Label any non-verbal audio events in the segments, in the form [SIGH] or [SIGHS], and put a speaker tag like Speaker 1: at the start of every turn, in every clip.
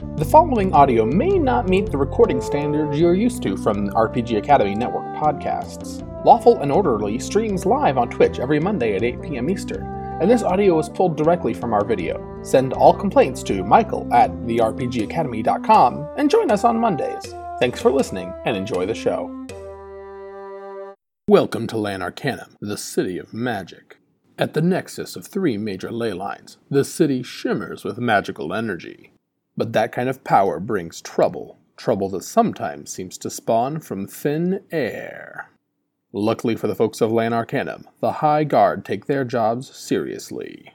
Speaker 1: The following audio may not meet the recording standards you're used to from RPG Academy Network podcasts. Lawful and Orderly streams live on Twitch every Monday at 8 p.m. Eastern, and this audio is pulled directly from our video. Send all complaints to Michael at therpgacademy.com and join us on Mondays. Thanks for listening and enjoy the show. Welcome to Lan Arcanum, the city of magic. At the nexus of three major ley lines, the city shimmers with magical energy. But that kind of power brings trouble, trouble that sometimes seems to spawn from thin air. Luckily for the folks of Lan Arcanum, the High Guard take their jobs seriously.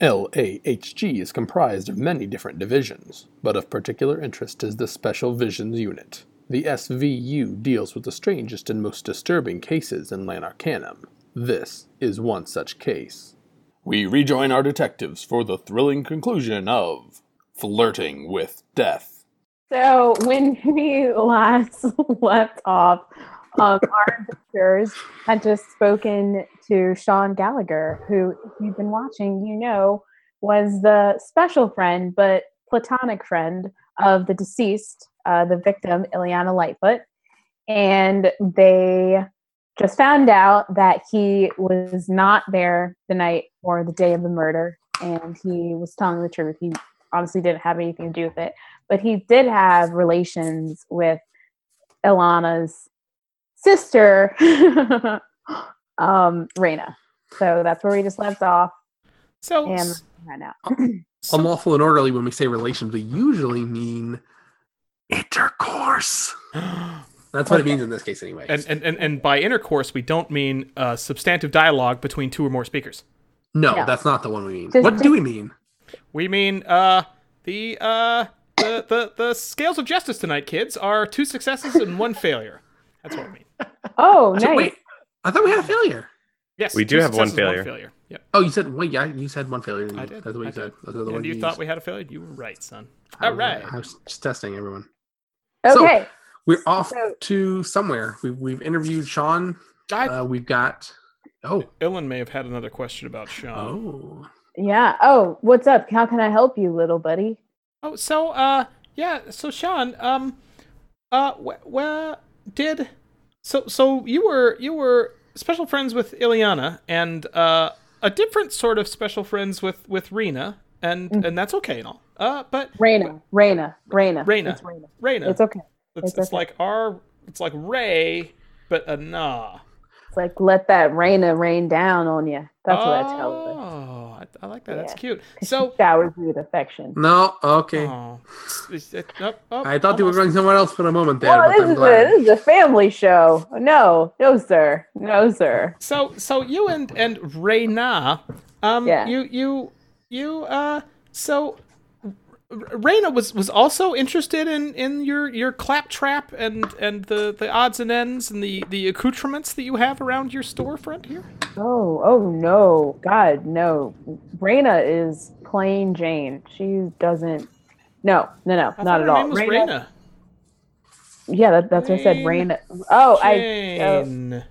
Speaker 1: LAHG is comprised of many different divisions, but of particular interest is the Special Visions Unit. The SVU deals with the strangest and most disturbing cases in Lan Arcanum. This is one such case. We rejoin our detectives for the thrilling conclusion of Flirting with Death.
Speaker 2: So when we last [LAUGHS] left off, um, our adventurers had just spoken to Sean Gallagher, who, if you've been watching, you know, was the special friend but platonic friend of the deceased, uh, the victim, Ileana Lightfoot. And they just found out that he was not there the night or the day of the murder, and he was telling the truth. He obviously didn't have anything to do with it, but he did have relations with Ilana's sister, [LAUGHS] um, Raina. So that's where we just left off.
Speaker 3: So,
Speaker 2: And right now,
Speaker 4: unlawful and orderly when we say relations we usually mean intercourse [GASPS] that's what it means in this case anyway
Speaker 3: and, and, and, and by intercourse, we don't mean uh, substantive dialogue between two or more speakers.
Speaker 4: no
Speaker 2: No.
Speaker 4: that's not the one we mean
Speaker 2: Just-
Speaker 4: what do we mean
Speaker 3: We mean uh, the, uh, the, the, the scales of justice tonight, kids, are two successes and one failure. That's what we mean.
Speaker 2: oh,
Speaker 4: So, wait i thought we had a failure
Speaker 3: Yes,
Speaker 5: We do have one
Speaker 3: successes,
Speaker 5: failure.
Speaker 3: Yep.
Speaker 4: oh you said wait yeah you said one failure
Speaker 3: I did.
Speaker 4: that's what
Speaker 3: I
Speaker 4: you said
Speaker 3: did.
Speaker 4: Those are the
Speaker 3: And you
Speaker 4: you
Speaker 3: thought
Speaker 4: used.
Speaker 3: we had a failure? You were right, son.
Speaker 4: I
Speaker 3: All
Speaker 4: was-
Speaker 3: right.
Speaker 4: i was just testing everyone So-
Speaker 2: Okay.
Speaker 4: we're off
Speaker 2: So-
Speaker 4: to somewhere we've, we've interviewed sean
Speaker 3: I,
Speaker 4: uh, we've got oh
Speaker 3: Illyn may have had another question about Sean.
Speaker 4: oh
Speaker 2: yeah. Oh, what's up? How can I help you, little buddy?
Speaker 3: Oh, so uh, yeah. So Sean, um, uh, wh- where did so so you were you were special friends with Ileana and uh a different sort of special friends with with Rena and
Speaker 2: Mm.
Speaker 3: and that's okay and all. Uh, but
Speaker 2: Rena, Rena, Rena,
Speaker 3: Rena,
Speaker 2: It's Raina.
Speaker 3: Raina,
Speaker 2: It's okay.
Speaker 3: it's,
Speaker 2: it's
Speaker 3: it's
Speaker 2: okay.
Speaker 3: like our it's like Ray, but a nah.
Speaker 2: It's like let that Rena rain down on you. That's what I tell her.
Speaker 3: I, I like that. That's cute. [LAUGHS] So.
Speaker 2: showers you with affection.
Speaker 4: no okay
Speaker 3: Oh, it's- it- oh, oh,
Speaker 4: i thought you were going somewhere else for a moment there
Speaker 2: Well,
Speaker 4: but
Speaker 2: this
Speaker 4: i'm
Speaker 2: is, a,
Speaker 4: glad
Speaker 2: this is a family show. No, no, sir. No, sir.
Speaker 3: So so you and and Reyna, um,
Speaker 2: Yeah.
Speaker 3: you you you uh, so R- Reyna was was also interested in in your your claptrap and and the the odds and ends and the the accoutrements that you have around your storefront here.
Speaker 2: Oh, oh no. God, no. Raina is plain Jane. She doesn't. No, no, no,
Speaker 3: I
Speaker 2: not at all. Raina-
Speaker 3: Reyna.
Speaker 2: Yeah, that, that's what I said.
Speaker 3: Jane-
Speaker 2: Raina. Oh, I, oh,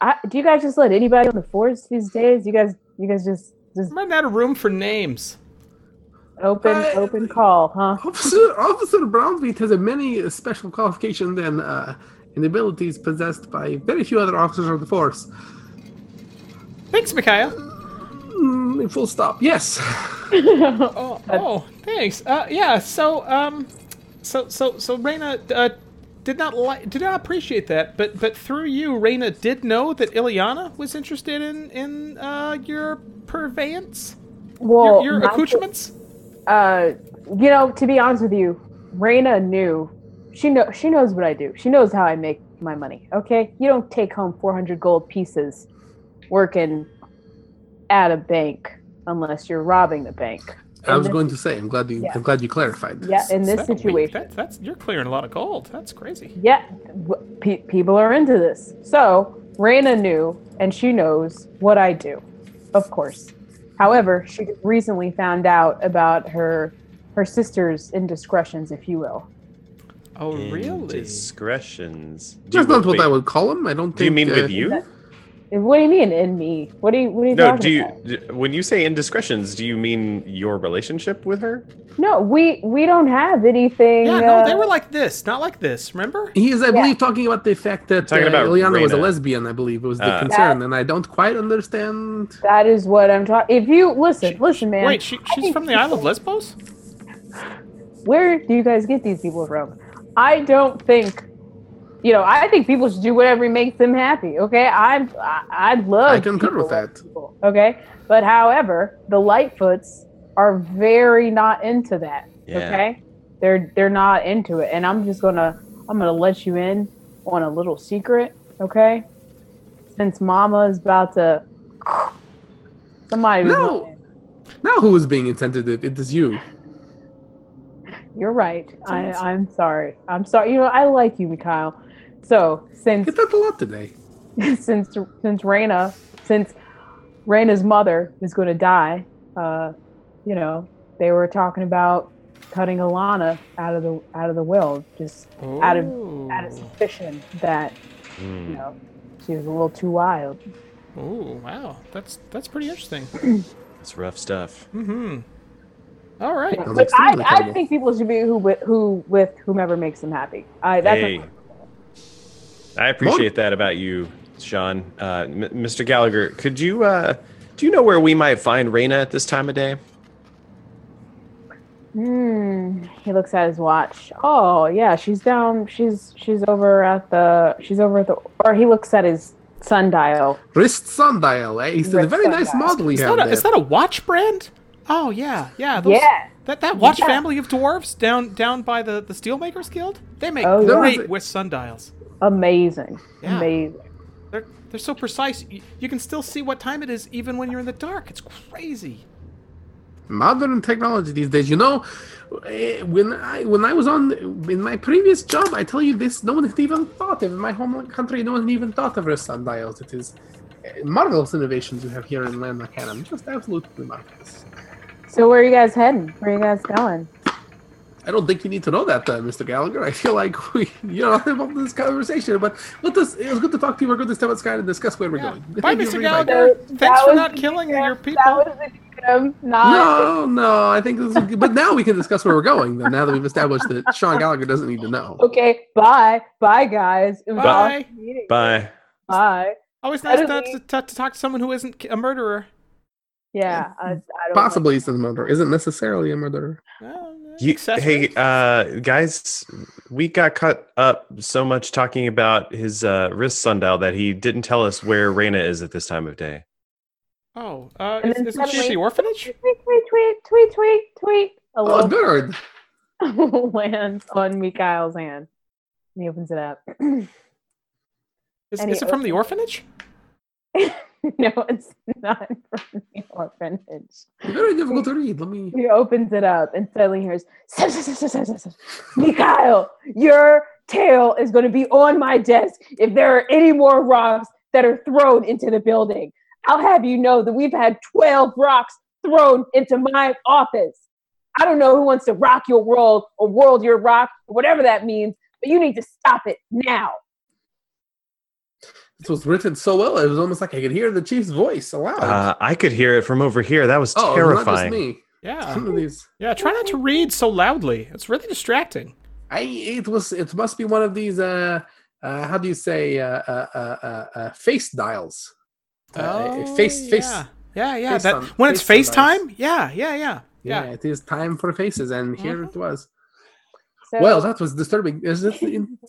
Speaker 2: I. Do you guys just let anybody on the force these days? You guys, you guys just just
Speaker 3: I'm running out of room for names.
Speaker 2: Open
Speaker 4: I-
Speaker 2: open call, huh?
Speaker 4: Officer Officer Brownfeet has a many special qualifications and uh, and abilities possessed by very few other officers of the force.
Speaker 3: Thanks, Mikhail.
Speaker 4: Mm, full stop. Yes. [LAUGHS]
Speaker 3: Oh, oh, thanks. Uh, yeah. So, um, so, so, so, Reyna, uh, did not like, did not appreciate that, but, but through you, Reyna did know that Ileana was interested in, in, uh, your purveyance,
Speaker 2: Well,
Speaker 3: your, your
Speaker 2: my-
Speaker 3: accoutrements.
Speaker 2: Uh, you know, to be honest with you, Raina knew. She know she knows what I do. She knows how I make my money. Okay, you don't take home 400 gold pieces working at a bank unless you're robbing the bank.
Speaker 4: I
Speaker 2: In
Speaker 4: was
Speaker 2: this-
Speaker 4: going to say. I'm glad you.
Speaker 2: Yeah.
Speaker 4: I'm glad you clarified. This.
Speaker 2: Yeah, in this
Speaker 3: That- wait,
Speaker 2: situation.
Speaker 3: that, that's you're clearing a lot of gold. That's crazy.
Speaker 2: Yeah, w- pe- people are into this. So Raina knew, and she knows what I do, of course. However, she recently found out about her her sister's indiscretions, if you will.
Speaker 3: Oh, really?
Speaker 5: Indiscretions. Do
Speaker 4: That's
Speaker 5: you-
Speaker 4: not what
Speaker 5: wait,
Speaker 4: I would call them. I don't think.
Speaker 5: Do you mean
Speaker 4: uh,
Speaker 5: with you?
Speaker 2: What do you mean in me? What do you what are you
Speaker 5: No,
Speaker 2: talking
Speaker 5: do you
Speaker 2: about?
Speaker 5: d- when you say indiscretions, do you mean your relationship with her?
Speaker 2: No, we we don't have anything.
Speaker 3: Yeah, no,
Speaker 2: uh,
Speaker 3: they were like this, not like this. Remember?
Speaker 4: He is, I believe, talking about the fact that
Speaker 5: Talking
Speaker 4: uh,
Speaker 5: about
Speaker 4: Ileana was a lesbian. I believe it was the
Speaker 5: Uh.
Speaker 4: concern, and I don't quite understand.
Speaker 2: That is what I'm talking. If you listen, listen, man.
Speaker 3: Wait, she, she's from the Isle of Lesbos?
Speaker 2: where do you guys get these people from? I don't think, you know, I think people should do whatever makes them happy. Okay, I'm, I, I love.
Speaker 4: I concur
Speaker 2: people
Speaker 4: with that.
Speaker 2: people, okay, but however, the Lightfoots are very not into that.
Speaker 5: Yeah.
Speaker 2: Okay, they're they're not into it, and I'm just gonna I'm gonna let you in on a little secret. Okay, since Mama is about to. [SIGHS] Somebody
Speaker 4: No. Now, who is being insensitive? It is you.
Speaker 2: You're right. I, I'm sorry. I'm sorry. You know, I like you, Mikhail. So since
Speaker 4: Get that a lot today. [LAUGHS]
Speaker 2: since since Raina, since Raina's mother is going to die, uh, you know, they were talking about cutting Alana out of the out of the will, just out of out of suspicion that you know she was a little too wild.
Speaker 3: Ooh, wow. That's that's pretty interesting. [CLEARS THROAT]
Speaker 5: It's rough stuff.
Speaker 3: Mm-hmm. All right.
Speaker 4: Sounds
Speaker 2: But I, I think people should be who with who with whomever makes them happy. I that's
Speaker 5: Hey, I appreciate that about you, Sean. Uh, M- Mr. Gallagher, could you uh, do you know where we might find Raina at this time of day?
Speaker 2: Hmm. He looks at his watch. Oh yeah, she's down. She's she's over at the. She's over at the. Or he looks at his sundial.
Speaker 4: Wrist sundial. Eh? It's a
Speaker 2: Wrist
Speaker 4: very nice
Speaker 2: sundial.
Speaker 4: model you
Speaker 3: Is
Speaker 4: have
Speaker 3: that, a,
Speaker 4: there.
Speaker 3: is that a watch brand? Oh yeah, yeah. Those,
Speaker 2: Yeah.
Speaker 3: That that watch
Speaker 2: Yeah.
Speaker 3: family of dwarves down down by the the Steelmakers Guild. They make
Speaker 2: Oh, yeah.
Speaker 3: great with sundials.
Speaker 2: Amazing.
Speaker 3: Yeah.
Speaker 2: Amazing.
Speaker 3: They're they're so precise. You, you can still see what time it is even when you're in the dark. It's crazy.
Speaker 4: modern technology these days. You know, eh, when I when I was on in my previous job, I tell you this, no one had even thought of in my home country. No one had even thought of wrist sundials. It is eh, marvelous innovations you have here in Land Arcanum. Just absolutely marvelous.
Speaker 2: So where are you guys heading? Where are you guys going?
Speaker 4: I don't think you need to know that, uh, Mr. Gallagher. I feel like we, you're not involved in this conversation, but let us. It was good to talk to you. We're good to step outside and discuss where we're
Speaker 3: Yeah.
Speaker 4: going.
Speaker 3: Bye, Mr.
Speaker 4: for your invite.
Speaker 3: Gallagher.
Speaker 2: So
Speaker 3: Thanks
Speaker 2: that
Speaker 3: for not killing
Speaker 2: victim.
Speaker 3: your people.
Speaker 2: That was the victim, not
Speaker 4: No, no, I think this is good. But now we can discuss where we're going. Then, now that we've established that Sean Gallagher doesn't need to know.
Speaker 2: Okay, bye. Bye guys. It was
Speaker 3: Bye.
Speaker 2: awesome meeting.
Speaker 5: Bye.
Speaker 2: Bye.
Speaker 3: Always nice
Speaker 2: How
Speaker 3: to,
Speaker 2: do
Speaker 3: to, to, to talk to someone who isn't a murderer.
Speaker 2: Yeah, I, I don't
Speaker 4: Possibly he's a murderer. Isn't necessarily a murderer.
Speaker 5: You, hey, uh, guys, we got cut up so much talking about his uh, wrist sundial that he didn't tell us where Raina is at this time of day.
Speaker 3: Oh, uh,
Speaker 2: And
Speaker 3: is,
Speaker 2: then
Speaker 3: isn't she the orphanage?
Speaker 2: Tweet, tweet, tweet, tweet, tweet, tweet. A
Speaker 4: Oh, a
Speaker 2: little
Speaker 4: bird. [LAUGHS]
Speaker 2: lands on Mikhail's hand. And he opens it up. [CLEARS THROAT]
Speaker 3: Is, is it from the orphanage? [LAUGHS] [LAUGHS]
Speaker 2: no, it's not from the orphanage.
Speaker 4: Very difficult to read. Let me.
Speaker 2: He opens it up and suddenly hears, Mikhail, your tail is going to be on my desk if there are any more rocks that are thrown into the building. I'll have you know that we've had 12 rocks thrown into my office. I don't know who wants to rock your world or world your rock or whatever that means, but you need to stop it now.
Speaker 4: This was written so well. It was almost like I could hear the chief's voice aloud.
Speaker 5: Uh, I could hear it from over here. That was
Speaker 4: oh,
Speaker 5: terrifying.
Speaker 4: not just me.
Speaker 3: Yeah.
Speaker 4: Some of these.
Speaker 3: Yeah, try not to read so loudly. It's really distracting.
Speaker 4: I. It was. It must be one of these. Uh. uh how do you say? Uh. Uh. Uh. uh, uh face dials. Uh, face. Face.
Speaker 3: Oh, Yeah, yeah. yeah.
Speaker 4: face
Speaker 3: That,
Speaker 4: on-
Speaker 3: when it's
Speaker 4: face on
Speaker 3: FaceTime? Yeah, yeah, yeah.
Speaker 4: Yeah.
Speaker 3: Yeah.
Speaker 4: It is time for faces, and here
Speaker 3: Mhm.
Speaker 4: it was.
Speaker 2: So,
Speaker 4: Well, that was disturbing. Is, this,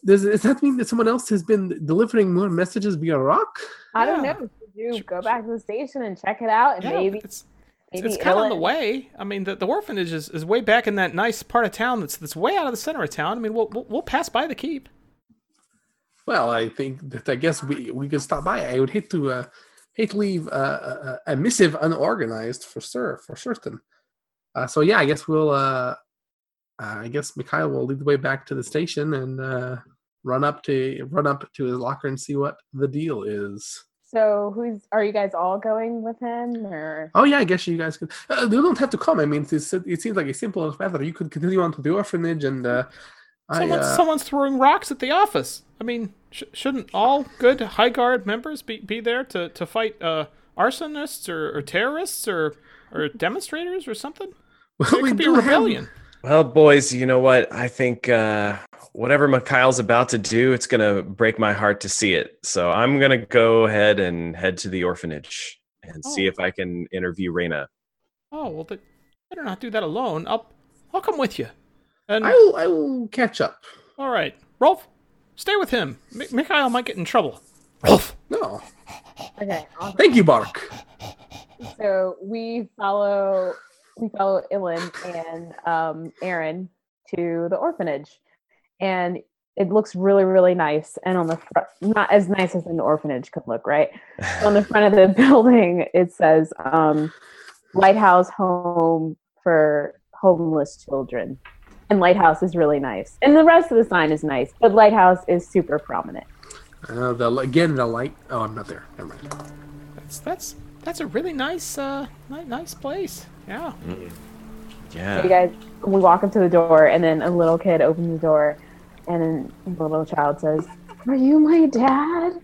Speaker 4: does, does that mean that someone else has been delivering more messages via rock?
Speaker 2: I don't
Speaker 3: Yeah.
Speaker 2: know. Should you go back to the station and check it out and
Speaker 3: Yeah,
Speaker 2: maybe
Speaker 3: it's
Speaker 2: maybe
Speaker 3: it's kind of on the way. I mean, the, the orphanage is, is way back in that nice part of town that's that's way out of the center of town. I mean, we'll we'll, we'll pass by the keep.
Speaker 4: Well, I think that I guess we we could stop by. I would hate to uh, hate to leave uh, a, a missive unorganized for sure, for certain. Uh, so yeah, I guess we'll. Uh, uh, I guess Mikhail will lead the way back to the station and uh, run up to run up to his locker and see what the deal is.
Speaker 2: So who's are you guys all going with him or
Speaker 4: Oh yeah, I guess you guys could. Uh, you don't have to come. I mean, it's, it seems like a simple enough matter. You could continue on to the orphanage and uh, I,
Speaker 3: Someone's,
Speaker 4: uh,
Speaker 3: someone's throwing rocks at the office. I mean, sh- shouldn't all good High Guard members be, be there to, to fight uh, arsonists or, or terrorists or, or demonstrators or something?
Speaker 4: well,
Speaker 3: There
Speaker 4: we
Speaker 3: could be a
Speaker 4: do have-
Speaker 3: rebellion.
Speaker 5: Well, boys, you know what? I think uh, whatever Mikhail's about to do, it's gonna break my heart to see it. So I'm gonna go ahead and head to the orphanage and see
Speaker 3: Oh.
Speaker 5: if I can interview Raina.
Speaker 3: Oh well, but better not do that alone. I'll I'll come with you. And
Speaker 4: I will. I will catch up.
Speaker 3: all right, Rolf, stay with him. Mi- Mikhail might get in trouble. Rolf.
Speaker 4: No,
Speaker 2: Okay. awesome.
Speaker 4: thank you, Bark.
Speaker 2: So we follow we follow Illyn and um, Aaron to the orphanage, and it looks really really nice. And on the front, not as nice as an orphanage could look, right? [LAUGHS] on the front of the building, it says um, "Lighthouse Home for Homeless Children," and Lighthouse is really nice. And the rest of the sign is nice, but Lighthouse is super prominent.
Speaker 4: Uh, the again the light. Oh, I'm not there. Never mind.
Speaker 3: That's that's that's a really nice uh ni- nice place. Yeah.
Speaker 2: So you guys, we walk up to the door, and then a little kid opens the door, and then the little child says, "Are you my dad?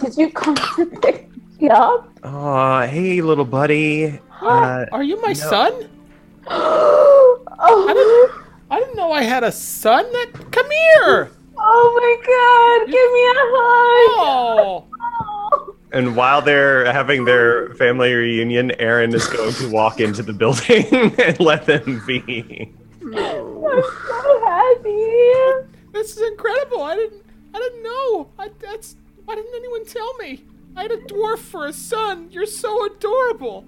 Speaker 2: Did you come [LAUGHS] to pick me up?"
Speaker 5: Oh, hey, little buddy.
Speaker 3: Huh?
Speaker 5: Uh,
Speaker 3: Are you my
Speaker 5: no.
Speaker 3: son? [GASPS]
Speaker 2: oh,
Speaker 3: I didn't know I had a son. That come here.
Speaker 2: oh my God! Give me a hug.
Speaker 3: Oh.
Speaker 5: And while they're having their family reunion, Aaron is going to walk into the building [LAUGHS] and let them be.
Speaker 2: I'm so happy.
Speaker 3: This is incredible. I didn't I didn't know. I, that's why didn't anyone tell me? I had a dwarf for a son. You're so adorable.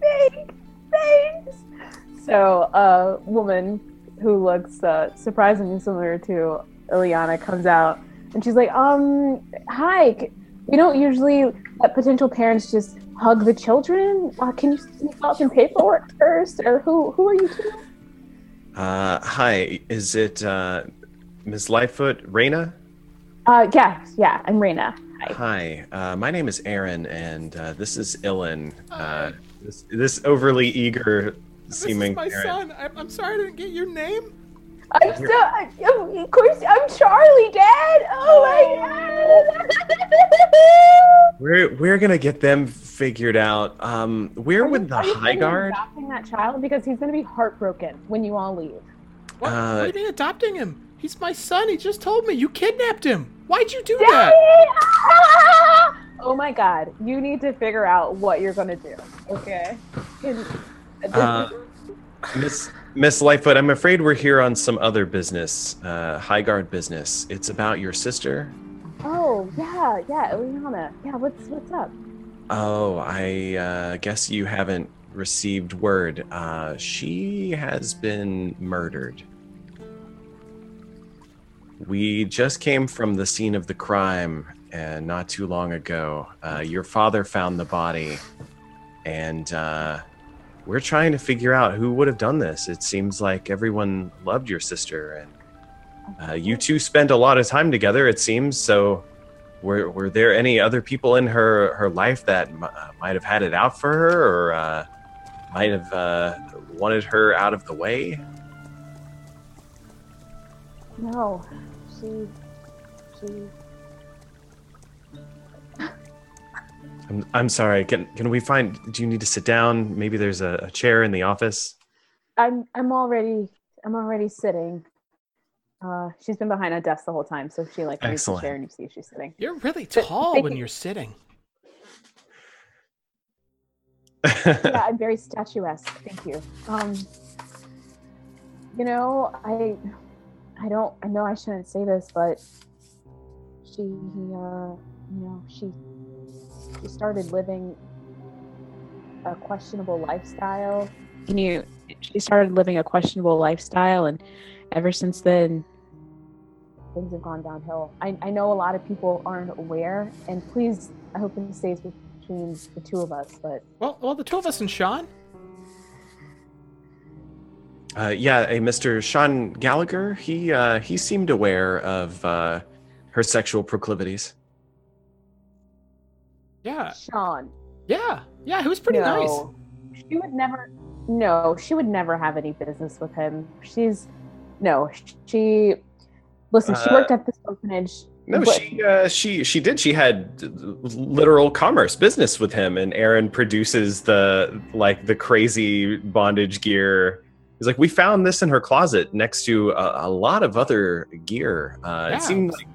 Speaker 2: Thanks. Thanks. So, a woman who looks uh, surprisingly similar to Ileana comes out and she's like, um, hi. c- We don't usually let potential parents just hug the children. Uh, can you can you fill out some paperwork first? Or who, who are you two?
Speaker 5: Uh, hi, is it uh, Ms. Lightfoot, Raina?
Speaker 2: Uh, yeah, yeah, I'm Raina. Hi.
Speaker 5: Hi, uh, my name is Aaron, and uh, this is Illyn. Uh, this, this overly eager seeming.
Speaker 3: This
Speaker 5: seeming
Speaker 3: is my
Speaker 5: parent.
Speaker 3: son. I'm, I'm sorry I didn't get your name.
Speaker 2: I'm so, I, of course, I'm Charlie, Dad. Oh my God.
Speaker 5: We're we're gonna get them figured out. Um, where
Speaker 2: Are
Speaker 5: would
Speaker 2: you-
Speaker 5: the
Speaker 2: are you
Speaker 5: High
Speaker 2: planning on
Speaker 5: Guard?
Speaker 2: adopting that child because he's going to be heartbroken when you all leave.
Speaker 3: What,
Speaker 5: Uh,
Speaker 3: what do you mean adopting him? He's my son. He just told me you kidnapped him. Why'd you do
Speaker 2: Daddy!
Speaker 3: that?
Speaker 2: Ah! [LAUGHS] Oh my God! You need to figure out what you're going to do. Okay. Can- this
Speaker 5: Uh,
Speaker 2: is-
Speaker 5: Miss Miss Lightfoot, I'm afraid we're here on some other business, uh, High Guard business. It's about your sister.
Speaker 2: oh yeah, yeah, Eliana. Yeah, what's what's up?
Speaker 5: Oh, I uh, guess you haven't received word. Uh, she has been murdered. We just came from the scene of the crime, and not too long ago, uh, your father found the body, and uh, we're trying to figure out who would have done this. It seems like everyone loved your sister, and uh, you two spent a lot of time together. It seems so. Were, were there any other people in her her life that m- uh, might have had it out for her, or uh, might have uh, wanted her out of the way?
Speaker 2: No, she, she.
Speaker 5: I'm, I'm sorry. Can can we find? Do you need to sit down? Maybe there's a, a chair in the office.
Speaker 2: I'm I'm already I'm already sitting. Uh, she's been behind a desk the whole time, so she like moves the chair and you see she's sitting.
Speaker 3: You're really
Speaker 2: But
Speaker 3: tall
Speaker 2: they
Speaker 3: when you're sitting.
Speaker 2: yeah, [LAUGHS] I'm very statuesque. Thank you. Um, you know, I, I don't. I know I shouldn't say this, but she, uh, you know, she, she started living a questionable lifestyle. Can you? She started living a questionable lifestyle, and ever since then, things have gone downhill. I, I know a lot of people aren't aware, and please, I hope it stays between the two of us, but.
Speaker 3: Well, well, the two of us and Sean.
Speaker 5: Uh, yeah, a Mr. Sean Gallagher. He uh, he seemed aware of uh, her sexual proclivities.
Speaker 3: Yeah,
Speaker 2: Sean.
Speaker 3: yeah, yeah. He was pretty nice.
Speaker 2: She would never. No, she would never have any business with him. She's no, she. Listen, she
Speaker 5: Uh,
Speaker 2: worked at this orphanage.
Speaker 5: No,
Speaker 2: but-
Speaker 5: she uh, she she did. She had literal commerce business with him, and Aaron produces the like the crazy bondage gear. He's like, we found this in her closet next to a, a lot of other gear. Uh,
Speaker 3: Yeah.
Speaker 5: It seemed like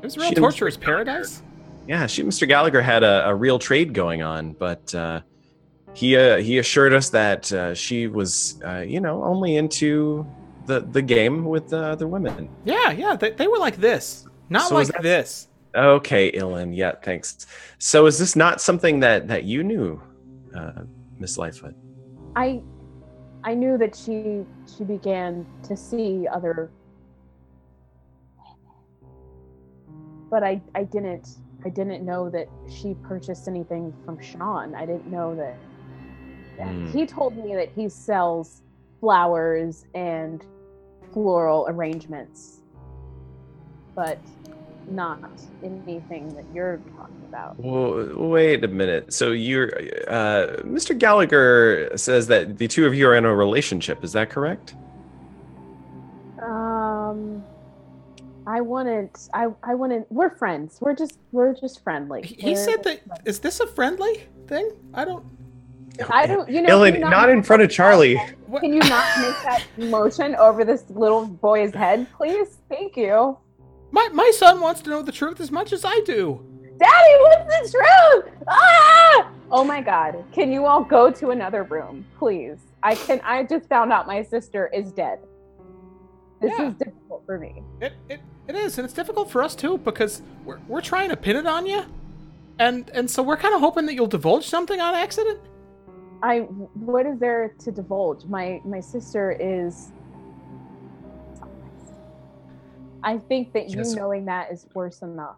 Speaker 3: It was a real torturous paradise.
Speaker 5: Yeah, she Mr. Gallagher had a, a real trade going on, but uh, he uh, he assured us that uh, she was uh, you know only into the the game with the other women.
Speaker 3: Yeah, yeah, they, they were like this, not
Speaker 5: So
Speaker 3: like
Speaker 5: that-
Speaker 3: this.
Speaker 5: Okay, Illyn. Yeah, thanks. So, is this not something that that you knew, uh, Miss Lightfoot?
Speaker 2: I I knew that she she began to see other but I I didn't I didn't know that she purchased anything from Sean. I didn't know that
Speaker 5: Hmm.
Speaker 2: he told me that he sells flowers and floral arrangements. But not anything that you're talking about.
Speaker 5: Well, wait a minute. So, you're uh, Mr. Gallagher says that the two of you are in a relationship. Is that correct?
Speaker 2: Um, I wouldn't. I I wouldn't. We're friends. We're just we're just friendly.
Speaker 3: He, he
Speaker 2: We're
Speaker 3: said
Speaker 2: just
Speaker 3: that. Is this a friendly thing? I don't.
Speaker 2: I don't. You know.
Speaker 5: Illyn,
Speaker 2: can you
Speaker 5: not in front of Charlie.
Speaker 3: What?
Speaker 2: Can you not make that [LAUGHS] motion over this little boy's head, please? Thank you,
Speaker 3: My my son wants to know the truth as much as I do.
Speaker 2: Daddy. What's the truth? Ah! Oh my God! Can you all go to another room, please? I can. I just found out my sister is dead. This
Speaker 3: Yeah.
Speaker 2: is difficult for me.
Speaker 3: It, it it is, and it's difficult for us too because we're we're trying to pin it on you, and and so we're kind of hoping that you'll divulge something on accident.
Speaker 2: I what is there to divulge? My my sister is I think that
Speaker 5: Yes.
Speaker 2: you knowing that is worse enough.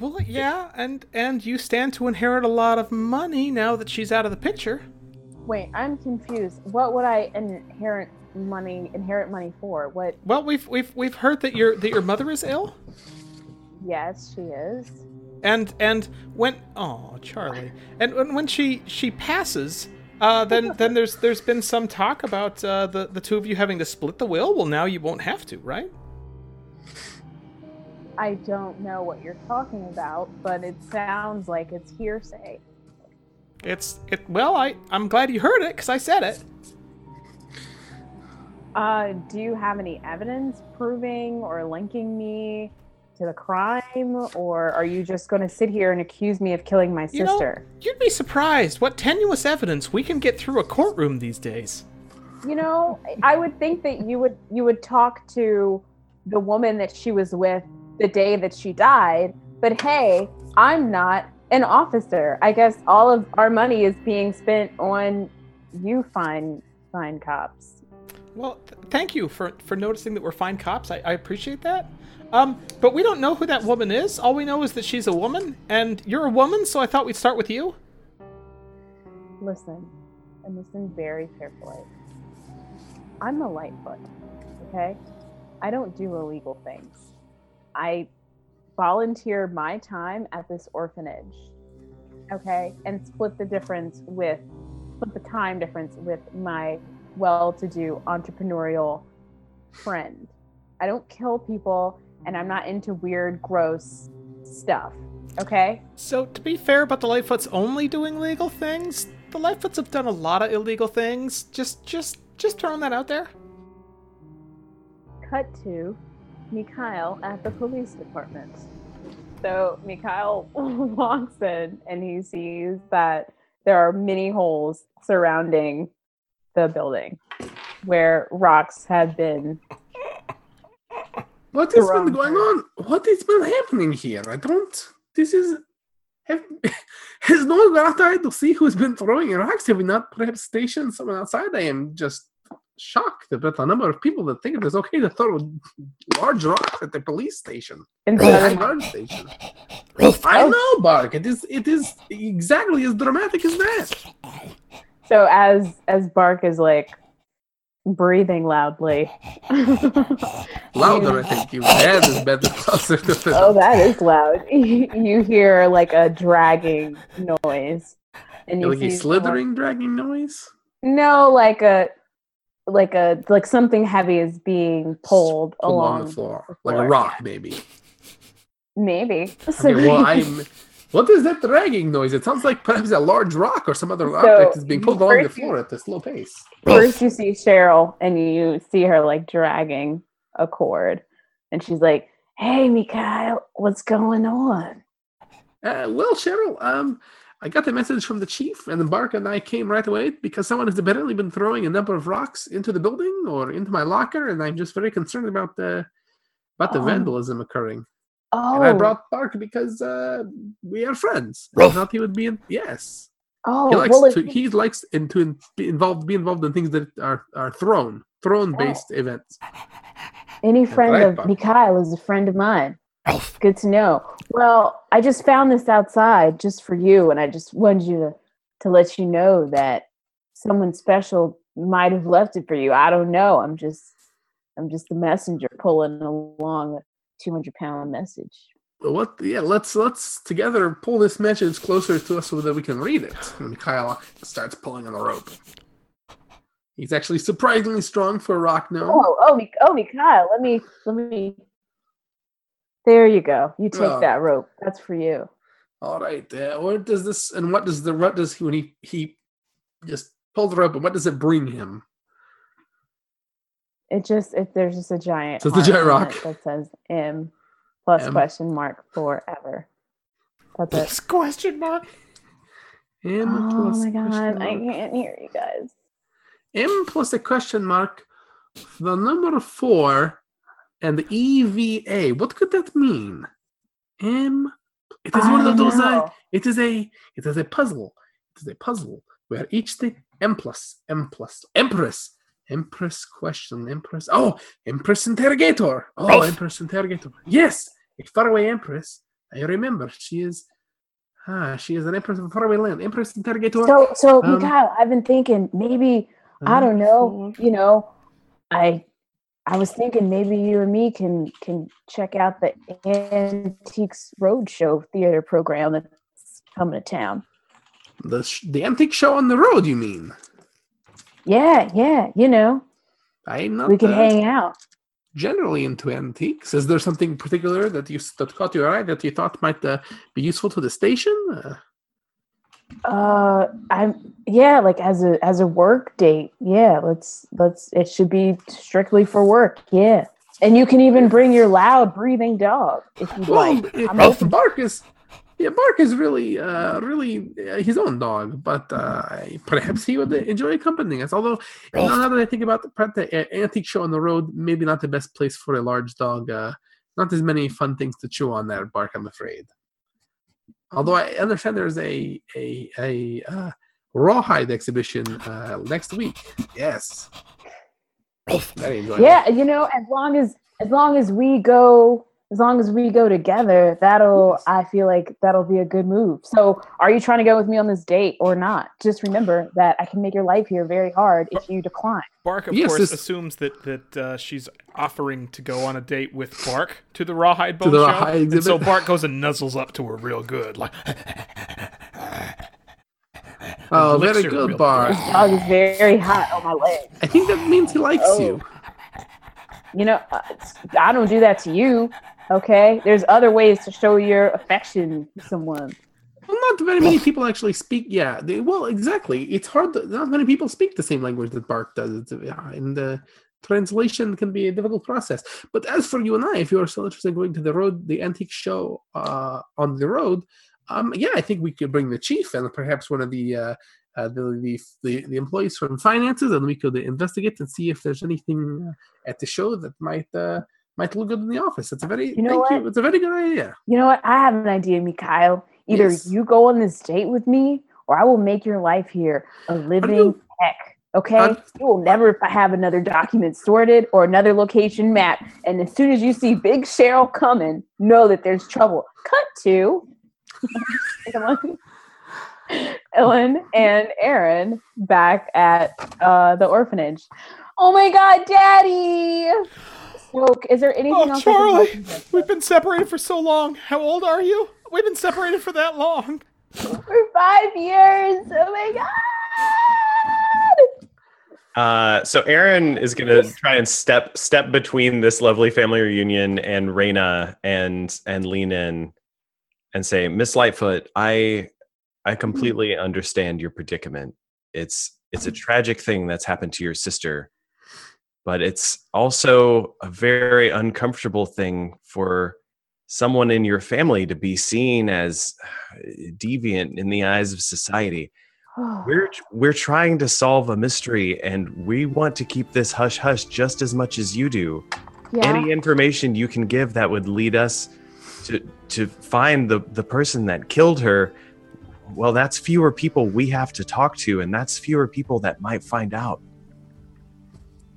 Speaker 3: Well, yeah, and and you stand to inherit a lot of money now that she's out of the picture.
Speaker 2: Wait, I'm confused. What would I inherit money inherit money for? What
Speaker 3: Well, we've we've we've heard that your that your mother is ill,
Speaker 2: yes, she is.
Speaker 3: and and when oh Charlie, and when, when she she passes, uh, then then there's there's been some talk about uh, the the two of you having to split the will. Well, now you won't have to, right?
Speaker 2: I don't know what you're talking about, but it sounds like it's hearsay.
Speaker 3: It's it. Well, I I'm glad you heard it because I said it.
Speaker 2: Uh, do you have any evidence proving or linking me to the crime, or are you just going to sit here and accuse me of killing my
Speaker 3: You know,
Speaker 2: sister?
Speaker 3: you'd be surprised what tenuous evidence we can get through a courtroom these days.
Speaker 2: You know, I would think that you would you would talk to the woman that she was with the day that she died. But hey, I'm not an officer. I guess all of our money is being spent on you fine fine cops.
Speaker 3: Well, th- thank you for for noticing that we're fine cops. I, I appreciate that. Um, but we don't know who that woman is. All we know is that she's a woman, and you're a woman. So I thought we'd start with you.
Speaker 2: Listen, and listen very carefully. I'm a Lightfoot, okay? I don't do illegal things. I volunteer my time at this orphanage, okay? And split the difference with, split the time difference with my well to do entrepreneurial friend. I don't kill people, and I'm not into weird, gross stuff, okay?
Speaker 3: So to be fair about the Lightfoots only doing legal things, the Lightfoots have done a lot of illegal things. Just just just throwing that out there.
Speaker 2: cut to Mikhail at the police department. So Mikhail [LAUGHS] walks in and he sees that there are many holes surrounding the building where rocks have been.
Speaker 4: What has
Speaker 2: Wrong
Speaker 4: been going on? What has been happening here? I don't. This is. Have, [LAUGHS] has no one gone outside to see who's been throwing rocks? Have we not perhaps stationed someone outside? I am just shocked about the number of people that think it is okay to throw large rocks at the police station.
Speaker 2: Instead
Speaker 4: At
Speaker 2: of,
Speaker 4: guard station. I know, Bark. It is. It is exactly as dramatic as that.
Speaker 2: So as as Bark is like breathing loudly. [LAUGHS]
Speaker 4: Louder, I think. You that is better. Closer to the.
Speaker 2: Oh, that is loud. [LAUGHS] you hear like a dragging noise, and you
Speaker 4: like a slithering, dragging noise.
Speaker 2: No, like a like a like something heavy is being pulled
Speaker 4: Pulled
Speaker 2: along.
Speaker 4: on the floor,
Speaker 2: the
Speaker 4: like a rock, maybe.
Speaker 2: Maybe.
Speaker 4: Okay, well, [LAUGHS] I'm. What is that dragging noise? It sounds like perhaps a large rock or some other
Speaker 2: So,
Speaker 4: object is being pulled along the
Speaker 2: first you-
Speaker 4: floor at a slow pace.
Speaker 2: First, you see Cheryl, and you see her like dragging a cord, and she's like, "Hey, Mikhail, what's going on?"
Speaker 4: Uh, well, Cheryl, um, I got the message from the chief, and Bark and I came right away because someone has apparently been throwing a number of rocks into the building or into my locker, and I'm just very concerned about the about the
Speaker 2: Oh.
Speaker 4: vandalism occurring.
Speaker 2: Oh,
Speaker 4: And I brought Bark because uh, we are friends. I
Speaker 1: Ruff.
Speaker 4: thought he would be in. Yes,
Speaker 2: oh,
Speaker 4: he likes
Speaker 2: well,
Speaker 4: to.
Speaker 2: if-
Speaker 4: He likes in, to in, be involved, be involved in things that are are thrown, thrown based events.
Speaker 2: any friend of
Speaker 4: Bob.
Speaker 2: Mikhail is a friend of mine.
Speaker 1: Ralph.
Speaker 2: Good to know. Well, I just found this outside just for you, and I just wanted you to to let you know that someone special might have left it for you. I don't know. I'm just I'm just the messenger pulling along a 200 pound message.
Speaker 4: What? Yeah, let's let's together pull this message closer to us so that we can read it. And Kyle starts pulling on the rope. He's actually surprisingly strong for a rock now
Speaker 2: Oh, oh, Mik- oh, Mikhail, let me let me. There you go. You take
Speaker 4: Oh.
Speaker 2: that rope. That's for you.
Speaker 4: All right. Uh, what does this and what does the what does he when he he just pulls the rope and what does it bring him?
Speaker 2: It just if there's just a giant.
Speaker 4: So it's a giant rock.
Speaker 2: that says M plus
Speaker 4: M.
Speaker 2: question mark forever. That's it.
Speaker 3: Question mark.
Speaker 4: M
Speaker 2: Oh
Speaker 4: plus
Speaker 2: my god, I can't hear you guys.
Speaker 4: M plus a question mark, the number four, and the EVA. What could that mean? M. It is
Speaker 2: I
Speaker 4: one of those. Uh, it is a. It is a puzzle. It is a puzzle where each thing M plus M plus Empress. Empress question Empress. Oh, Empress interrogator. Oh,
Speaker 1: Ralph.
Speaker 4: Empress interrogator. Yes, a faraway Empress. I remember. She is. Ah, she is an Empress of a faraway land. Empress interrogator.
Speaker 2: So, so
Speaker 4: Um,
Speaker 2: Mikhail, I've been thinking maybe I don't know. You know, I I was thinking maybe you and me can can check out the Antiques Roadshow theater program that's coming to town.
Speaker 4: The sh- the antique show on the road. You mean?
Speaker 2: Yeah, yeah. You know,
Speaker 4: I'm not
Speaker 2: we could
Speaker 4: uh,
Speaker 2: hang out.
Speaker 4: generally into antiques. Is there something particular that you that caught your eye that you thought might uh, be useful to the station? Uh,
Speaker 2: Uh, I'm yeah, like as a as a work date. Yeah, let's let's. It should be strictly for work. Yeah, and you can even bring your loud breathing dog if you'd
Speaker 4: well,
Speaker 2: like. I'm open.
Speaker 4: Bark is yeah, Bark is really uh, really uh, his own dog, but uh, perhaps he would enjoy accompanying us. Although you now that I think about the, the uh, antique show on the road, maybe not the best place for a large dog. Uh, not as many fun things to chew on there, Bark. I'm afraid. Although I understand there's a a a uh, rawhide exhibition uh, next week. Yes. Very enjoyable.
Speaker 2: Yeah, you know, as long as as long as we go as long as we go together, that'll
Speaker 4: Yes.
Speaker 2: I feel like that'll be a good move. So, are you trying to go with me on this date or not? Just remember that I can make your life here very hard if you decline.
Speaker 3: Bark, of
Speaker 4: Yes,
Speaker 3: course,
Speaker 4: this-
Speaker 3: assumes that that uh, she's offering to go on a date with Bark to the Rawhide
Speaker 4: To the
Speaker 3: Show,
Speaker 4: Rawhide
Speaker 3: and so. Bark [LAUGHS] goes and nuzzles up to her real good, like.
Speaker 4: Oh, very good, Bark.
Speaker 2: This dog is very hot on my leg.
Speaker 4: I think that means he likes
Speaker 2: Oh.
Speaker 4: you.
Speaker 2: You know, uh, I don't do that to you. Okay, there's other ways to show your affection to someone.
Speaker 4: Well, not very many people actually speak. Yeah, they, well, exactly. It's hard. To, not many people speak the same language that Bark does. It's, yeah, and the translation can be a difficult process. But as for you and I, if you are still interested in going to the road, the antique show uh, on the road, um, yeah, I think we could bring the chief and perhaps one of the uh, uh, the, the, the employees from finances, and we could investigate and see if there's anything uh, at the show that might uh, might look good in the office. It's a very
Speaker 2: You know
Speaker 4: thank you. It's a very good idea.
Speaker 2: You know what? I have an idea, Mikhail. Either
Speaker 4: Yes.
Speaker 2: you go on this date with me, or I will make your life here a living heck. Okay?
Speaker 4: I'm-
Speaker 2: you will never have another document sorted or another location map. And as soon as you see Big Cheryl coming, know that there's trouble. Cut to [LAUGHS] Illyn, Illyn and Aaron back at uh, the orphanage. Oh my God, Daddy! Smoke. Is there anything
Speaker 3: Oh,
Speaker 2: else? I can
Speaker 3: Charlie,
Speaker 2: help you with?
Speaker 3: we've been separated for so long. How old are you? We've been separated for that long.
Speaker 2: for five years. Oh my god!
Speaker 5: Uh, so Aaron is gonna try and step step between this lovely family reunion and Raina and and lean in and say, Miss Lightfoot, I I completely understand your predicament. It's it's a tragic thing that's happened to your sister, but it's also a very uncomfortable thing for someone in your family to be seen as uh, deviant in the eyes of society. [SIGHS] We're we're trying to solve a mystery and we want to keep this hush hush just as much as you do.
Speaker 2: Yeah.
Speaker 5: any information you can give that would lead us to to find the the person that killed her well that's fewer people we have to talk to and that's fewer people that might find out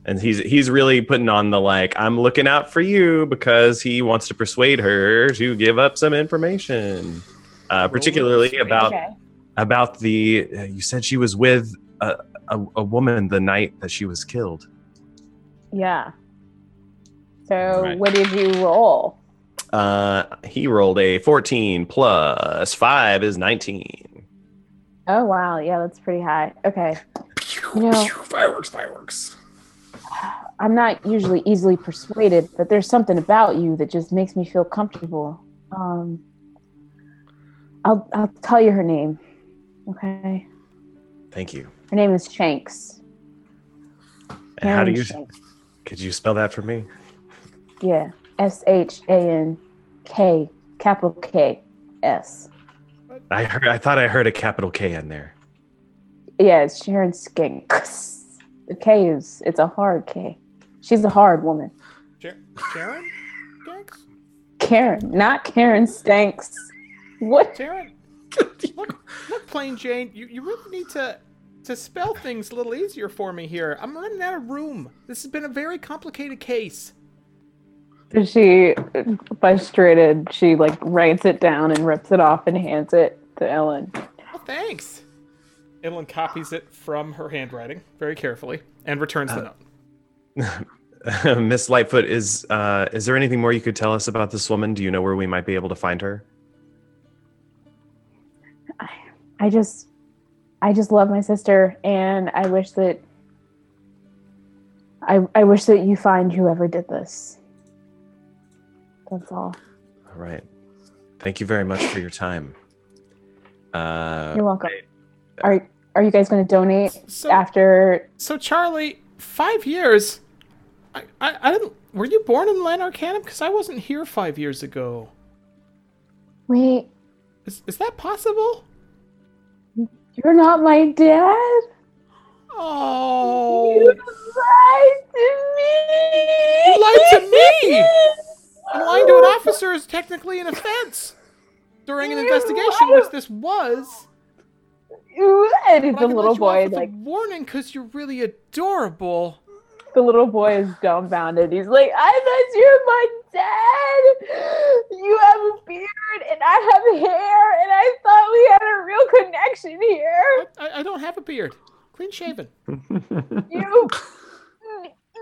Speaker 5: and he's he's really putting on the like i'm looking out for you because he wants to persuade her to give up some information uh, particularly about
Speaker 2: Okay.
Speaker 5: about the uh, you said she was with a, a, a woman the night that she was killed
Speaker 2: Yeah. So
Speaker 5: Right.
Speaker 2: what did you roll?
Speaker 5: uh he rolled a 14 plus 5 is 19
Speaker 2: Oh wow, yeah, that's pretty high. Okay. You know-
Speaker 4: fireworks, fireworks.
Speaker 2: I'm not usually easily persuaded, but there's something about you that just makes me feel comfortable. Um, I'll I'll tell you her name. Okay,
Speaker 5: thank you
Speaker 2: her name is Shanks.
Speaker 5: and how do you
Speaker 2: Shanks.
Speaker 5: could you spell that for me
Speaker 2: Yeah, S H A N K capital K S.
Speaker 5: i heard i thought i heard a capital k in there
Speaker 2: Yeah, it's Sharon Skinks. The K is it's a hard K. She's a hard woman.
Speaker 3: Karen Sharon? Thanks.
Speaker 2: Karen, not Karen Stanks. What?
Speaker 3: Karen, [LAUGHS] Look, look, Plain Jane, you, you really need to to spell things a little easier for me here. I'm running out of room. This has been a very complicated case.
Speaker 2: She, frustrated, she like writes it down and rips it off and hands it to Illyn.
Speaker 3: Oh, thanks. Evelyn copies it from her handwriting very carefully and returns the note. [LAUGHS]
Speaker 5: miss lightfoot is uh is there anything more you could tell us about this woman do you know where we might be able to find her
Speaker 2: I just, I just love my sister, and I wish that, I, I wish that you find whoever did this. That's all.
Speaker 5: all right thank you very much for your time uh
Speaker 2: You're welcome. Are Are you guys going to donate
Speaker 3: So,
Speaker 2: after?
Speaker 3: so Charlie, five years. I, I, I didn't. Were you born in Lan Arcanum? Because I wasn't here five years ago.
Speaker 2: Wait,
Speaker 3: Is, is that possible?
Speaker 2: you're not my dad.
Speaker 3: Oh,
Speaker 2: You lied to me.
Speaker 3: You lied to me? and lying to an officer is technically an offense during an
Speaker 2: You
Speaker 3: investigation,
Speaker 2: lied.
Speaker 3: which this was.
Speaker 2: Ooh, [LAUGHS] and it's
Speaker 3: But I
Speaker 2: the
Speaker 3: can
Speaker 2: little
Speaker 3: let you off
Speaker 2: boy
Speaker 3: with a
Speaker 2: like
Speaker 3: warning because you're really adorable.
Speaker 2: the little boy is dumbfounded. He's like, I thought you're my dad. You have a beard and I have hair, and I thought we had a real connection here.
Speaker 3: I, I don't have a beard. Clean shaven. [LAUGHS]
Speaker 2: You.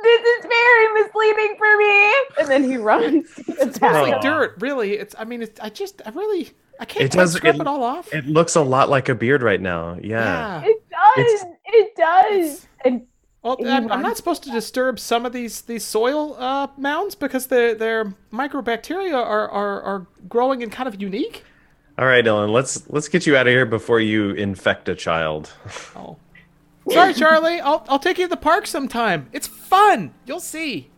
Speaker 2: This is very misleading for me. And then he runs.
Speaker 3: It's
Speaker 2: back.
Speaker 3: mostly dirt, really. It's. I mean, it's. I just. I really. I can't
Speaker 5: It does-
Speaker 3: scrub
Speaker 5: it-
Speaker 3: it, all off.
Speaker 5: it looks a lot like a beard right now yeah,
Speaker 3: yeah.
Speaker 2: It does.
Speaker 5: It's-
Speaker 2: it does. And
Speaker 3: Well, I'm, I'm not supposed to disturb some of these these soil uh, mounds because their their microbacteria are, are are growing and kind of unique.
Speaker 5: all right dylan let's let's get you out of here before you infect a child
Speaker 3: Oh, sorry, [LAUGHS] Charlie. I'll I'll take you to the park sometime. It's fun. You'll see.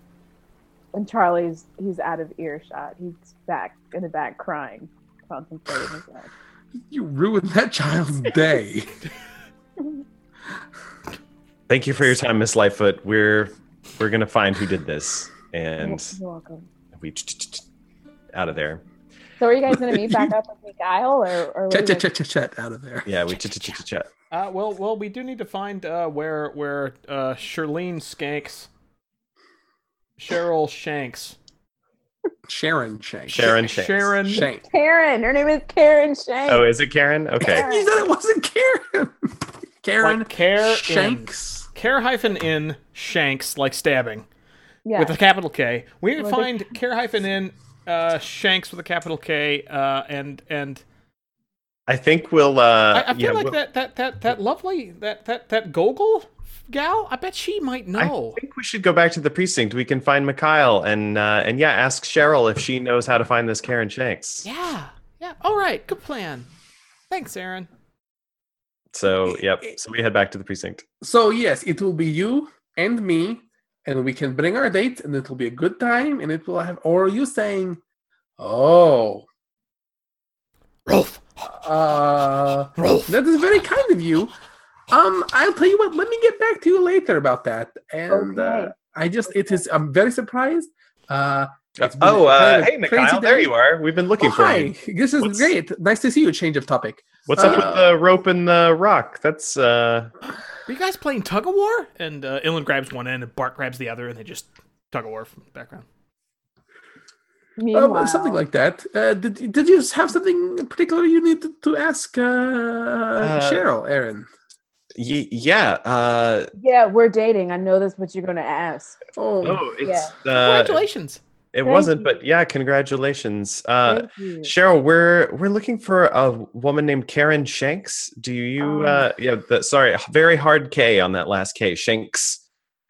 Speaker 2: and Charlie's he's out of earshot. He's back in the back crying, contemplating his life.
Speaker 4: You ruined that child's day. [LAUGHS]
Speaker 5: thank you for your time miss lightfoot we're we're gonna find who did this and
Speaker 2: You're welcome.
Speaker 5: we out of there
Speaker 2: So are you guys gonna meet back up with Mikhail or or what
Speaker 4: Chet,
Speaker 2: are you
Speaker 4: chet,
Speaker 2: guys-
Speaker 4: chet, chet, chet, out of there.
Speaker 5: yeah we ch ch ch chat
Speaker 3: Uh, well, well, we do need to find uh, where where uh, Shirlene Skanks, Cheryl Shanks,
Speaker 4: Sharon Shanks.
Speaker 5: sharon Shanks.
Speaker 3: Sharon.
Speaker 4: Shank.
Speaker 2: Karen. Her name is Karen Shank.
Speaker 5: oh is it karen okay
Speaker 4: You said it wasn't Karen. [LAUGHS] Karen
Speaker 3: Like care in.
Speaker 4: Shanks.
Speaker 3: Care hyphen in Shanks like stabbing
Speaker 2: yeah.
Speaker 3: with a capital K. We need to
Speaker 2: With a-
Speaker 3: find care hyphen in uh, Shanks with a capital K uh, and and
Speaker 5: I think we'll. Uh,
Speaker 3: I, I feel
Speaker 5: yeah,
Speaker 3: like
Speaker 5: we'll-
Speaker 3: that, that that that lovely that that that Gogol gal? I bet she might know.
Speaker 5: I think we should go back to the precinct. We can find Mikhail and uh, and yeah, ask Cheryl if she knows how to find this Karen Shanks.
Speaker 3: Yeah. Yeah. All right. Good plan. Thanks, Aaron.
Speaker 5: So yep. So we head back to the precinct.
Speaker 4: So yes, it will be you and me, and we can bring our date, and it will be a good time, and it will have. Or you saying, "Oh,
Speaker 3: Rolf.
Speaker 4: uh,
Speaker 3: Rolf.
Speaker 4: that is very kind of you." Um, I'll tell you what. Let me get back to you later about that. And uh, I just, it is. I'm very surprised. Uh, it's
Speaker 5: Oh, uh, hey,
Speaker 4: crazy
Speaker 5: Mikhail, there you are. We've been looking
Speaker 4: Oh,
Speaker 5: for
Speaker 4: hi,
Speaker 5: you.
Speaker 4: this is
Speaker 5: What's-
Speaker 4: great. Nice to see you. Change of topic.
Speaker 5: What's up
Speaker 4: Uh,
Speaker 5: with the rope and the rock? That's uh,
Speaker 3: Are you guys playing tug of war? And uh, Illyn grabs one end and Bark grabs the other, and they just tug of war from the background.
Speaker 2: Meanwhile,
Speaker 4: Um, something like that. Uh, did did you have something particular you needed to ask uh, Cheryl, Aaron?
Speaker 5: Y- yeah. Uh,
Speaker 2: yeah, we're dating. I know that's what you're going to ask.
Speaker 4: Oh,
Speaker 5: oh, it's
Speaker 2: Yeah.
Speaker 5: uh,
Speaker 3: Congratulations.
Speaker 5: it
Speaker 2: Thank
Speaker 5: wasn't,
Speaker 2: you.
Speaker 5: but yeah, congratulations. Uh,
Speaker 2: Thank you.
Speaker 5: Cheryl, we're we're looking for a woman named Karen Shanks. Do you?
Speaker 2: Oh.
Speaker 5: Uh, yeah, the, sorry, very hard K on that last K. Shanks.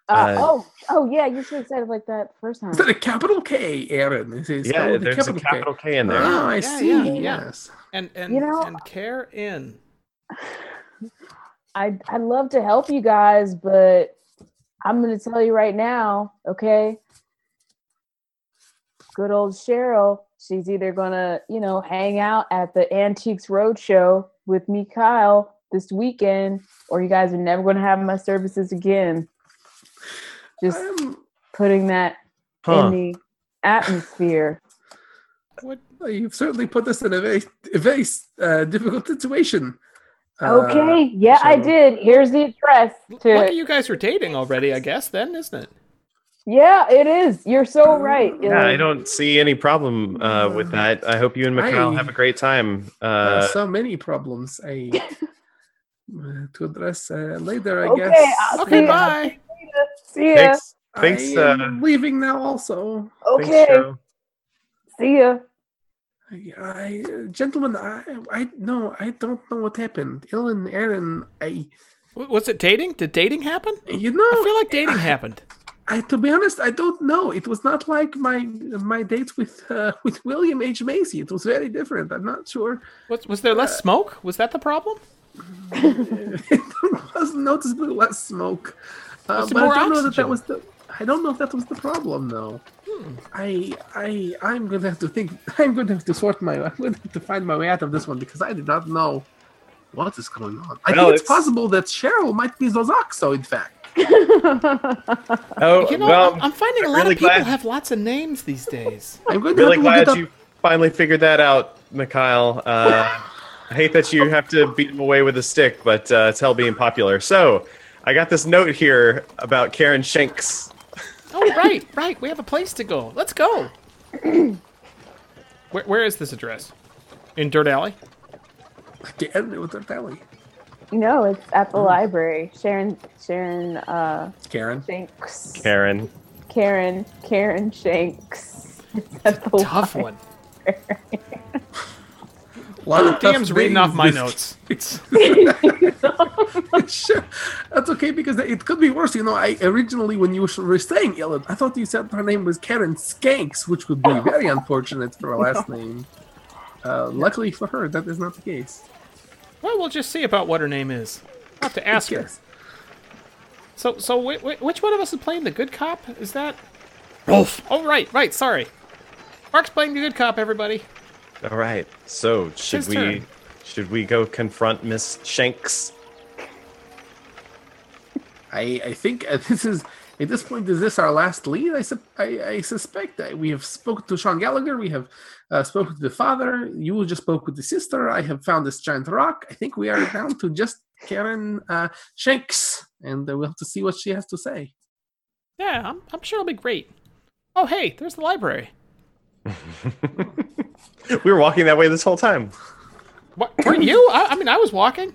Speaker 2: Uh,
Speaker 5: uh,
Speaker 2: oh, oh yeah, you should have said it like that first time.
Speaker 4: is that a capital K, Aaron? Is it
Speaker 5: Yeah,
Speaker 4: spelled with
Speaker 5: there's a capital K in there.
Speaker 4: Oh, I
Speaker 3: Yeah,
Speaker 4: see.
Speaker 3: yeah, yeah.
Speaker 4: Yes.
Speaker 3: And and
Speaker 2: You know-
Speaker 3: and care in. [SIGHS] [LAUGHS]
Speaker 2: I I'd love to help you guys, but I'm gonna tell you right now, okay? Good old Cheryl, she's either gonna, you know, hang out at the Antiques Roadshow with me, Kyle, this weekend, or you guys are never gonna have my services again. Just
Speaker 4: Um,
Speaker 2: putting that
Speaker 5: Huh.
Speaker 2: in the atmosphere.
Speaker 3: What?
Speaker 4: you've certainly put us in a very, a very uh, difficult situation. Uh,
Speaker 2: Okay, yeah, I did. Here's the address to
Speaker 3: Lucky you guys are dating already, I guess. Then isn't it?
Speaker 2: Yeah, it is. You're so right.
Speaker 5: Yeah, I don't see any problem uh, with that. I hope you and Mikhail have a great time.
Speaker 4: uh,
Speaker 5: Uh,
Speaker 4: so many problems. I uh, [LAUGHS] to address uh, later, I
Speaker 2: Okay,
Speaker 4: guess.
Speaker 2: I'll
Speaker 3: Okay,
Speaker 2: see ya.
Speaker 3: bye.
Speaker 2: See ya.
Speaker 5: thanks, thanks,
Speaker 4: I am
Speaker 5: uh,
Speaker 4: leaving now. Also,
Speaker 2: Okay,
Speaker 5: Cheryl.
Speaker 2: see ya.
Speaker 4: I, I gentlemen, I, I no, I don't know what happened. Illyn, Aaron, I.
Speaker 3: Was it dating? Did dating happen?
Speaker 4: you know, I
Speaker 3: feel like dating happened.
Speaker 4: I to be honest, I don't know. It was not like my my date with uh, with William H Macy. It was very different. I'm not sure.
Speaker 3: Was, was there less smoke? Was that the problem? [LAUGHS]
Speaker 4: it was noticeably less smoke. Uh,
Speaker 3: there
Speaker 4: but I don't know that that was the. I don't know if that was the problem though.
Speaker 3: Hmm.
Speaker 4: I I I'm going to have to think. [LAUGHS] I'm going to have to sort my. I'm going to have to find my way out of this one because I did not know what is going on. I
Speaker 5: Well,
Speaker 4: think it's,
Speaker 5: it's-
Speaker 4: possible that Cheryl might be Zozoxo. In fact, [LAUGHS]
Speaker 5: Oh,
Speaker 3: You know,
Speaker 5: well,
Speaker 3: I'm, I'm finding a
Speaker 5: I'm
Speaker 3: lot
Speaker 5: really
Speaker 3: of people
Speaker 5: glad-
Speaker 3: have lots of names these days. [LAUGHS]
Speaker 4: I'm going to
Speaker 5: really
Speaker 4: have to
Speaker 5: glad you finally figured that out, Mikhail. Uh, I hate that you have to beat him away with a stick, but uh, it's hell being popular. So, I got this note here about Karen Shanks.
Speaker 3: Oh, right, right. We have a place to go. Let's go. [CLEARS THROAT] where, where is this address? In Dirt Alley?
Speaker 4: Again with their belly.
Speaker 2: no, it's at the library. Sharon, Sharon, uh,
Speaker 4: Karen.
Speaker 2: Shanks.
Speaker 5: Karen.
Speaker 2: Karen, Karen Shanks. [LAUGHS] It's at the
Speaker 3: Tough
Speaker 2: li-
Speaker 3: one.
Speaker 4: A lot of
Speaker 3: DM's reading off my
Speaker 4: this- [LAUGHS]
Speaker 3: notes. [LAUGHS]
Speaker 4: sure. That's okay because it could be worse. You know, I originally when you were saying Ellen, I thought you said her name was Karen Skanks, which would be very [LAUGHS] unfortunate for her last name. Uh, luckily for her, that is not the case.
Speaker 3: Well, we'll just see about what her name is. I'll have to ask her. So, so wh- wh- which one of us is playing the good cop? Is that Rolf? Oh, right, right. Sorry. Mark's playing the good cop. Everybody.
Speaker 5: All right. So, should
Speaker 3: his
Speaker 5: we
Speaker 3: turn.
Speaker 5: should we go confront Miss Shanks?
Speaker 4: I, I think uh, [LAUGHS] this is at this point is this our last lead? I sup- I, I suspect that we have spoken to Sean Gallagher. We have uh, spoken to the father. You just spoke with the sister. I have found this giant rock. I think we are [LAUGHS] down to just Karen uh, Shanks, and uh, we'll have to see what she has to say.
Speaker 3: Yeah, I'm, I'm sure it'll be great. Oh, hey, there's the library. [LAUGHS]
Speaker 5: we were walking that way this whole time.
Speaker 3: What? Weren't you? I, I mean, I was walking.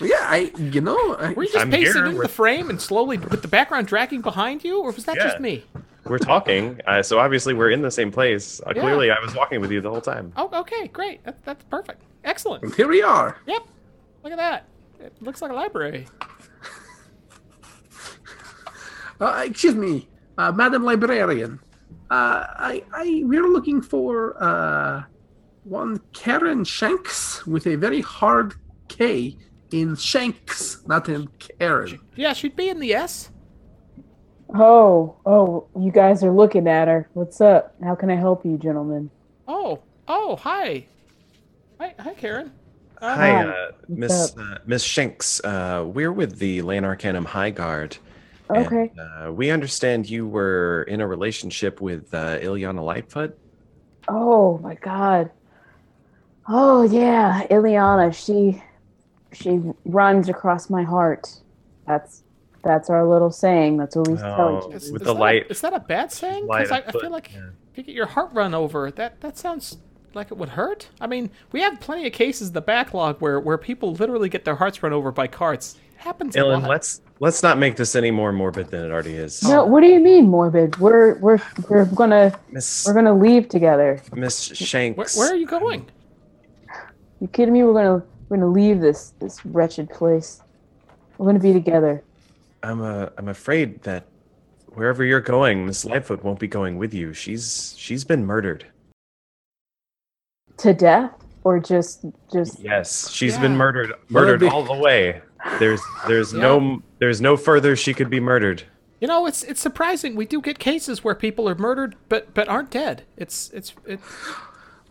Speaker 4: Yeah, I you know I,
Speaker 3: Were you just
Speaker 5: I'm
Speaker 3: pacing
Speaker 5: here.
Speaker 3: into
Speaker 5: We're-
Speaker 3: the frame and slowly with the background dragging behind you, or was that just me?
Speaker 5: We're talking, uh, so obviously we're in the same place. Uh,
Speaker 3: Yeah.
Speaker 5: Clearly, I was walking with you the whole time.
Speaker 3: Oh, okay, great. That, that's perfect. Excellent.
Speaker 4: and here we are.
Speaker 3: Yep. Look at that. It looks like a library.
Speaker 4: Uh, excuse me, uh, Madam Librarian. Uh, I, I, we're looking for uh, one Karen Shanks with a very hard K in Shanks, not in Karen.
Speaker 3: Yeah, she'd be in the S.
Speaker 2: Oh, oh, you guys are looking at her. What's up? How can I help you, gentlemen?
Speaker 3: Oh, oh, hi. Hi, hi, Karen. Uh,
Speaker 5: Hi,
Speaker 2: Hi,
Speaker 5: uh, Miss uh, Miss Shanks. Uh, we're with the Lan Arcanum High Guard. And,
Speaker 2: Okay.
Speaker 5: uh, we understand you were in a relationship with uh, Ilyana Lightfoot.
Speaker 2: Oh my god. Oh yeah, Ilyana. she she runs across my heart. That's that's our little saying. That's what we tell
Speaker 5: Oh,
Speaker 2: each other.
Speaker 5: With
Speaker 3: is
Speaker 5: the light-
Speaker 3: A, is that a bad saying? Because I, I feel like
Speaker 5: yeah.
Speaker 3: if you get your heart run over, that that sounds like it would hurt. I mean, we have plenty of cases in the backlog where where people literally get their hearts run over by carts. It happens a
Speaker 5: Illyn,
Speaker 3: lot.
Speaker 5: let's let's not make this any more morbid than it already is.
Speaker 2: No, what do you mean morbid? We're we're we're gonna
Speaker 5: Miss
Speaker 2: we're gonna leave together.
Speaker 5: Miss
Speaker 3: where,
Speaker 5: Shanks.
Speaker 3: where are you going?
Speaker 2: You kidding me? We're gonna we're gonna leave this this wretched place. We're gonna be together.
Speaker 5: I'm uh, I'm afraid that wherever you're going, Miss Lightfoot won't be going with you. She's she's been murdered.
Speaker 2: To death? Or just just
Speaker 5: Yes, she's been
Speaker 3: Yeah.
Speaker 5: murdered murdered
Speaker 4: be-
Speaker 5: all the way. There's there's no there's no further she could be murdered.
Speaker 3: You know, it's it's surprising. We do get cases where people are murdered but but aren't dead. It's it's it, [LAUGHS]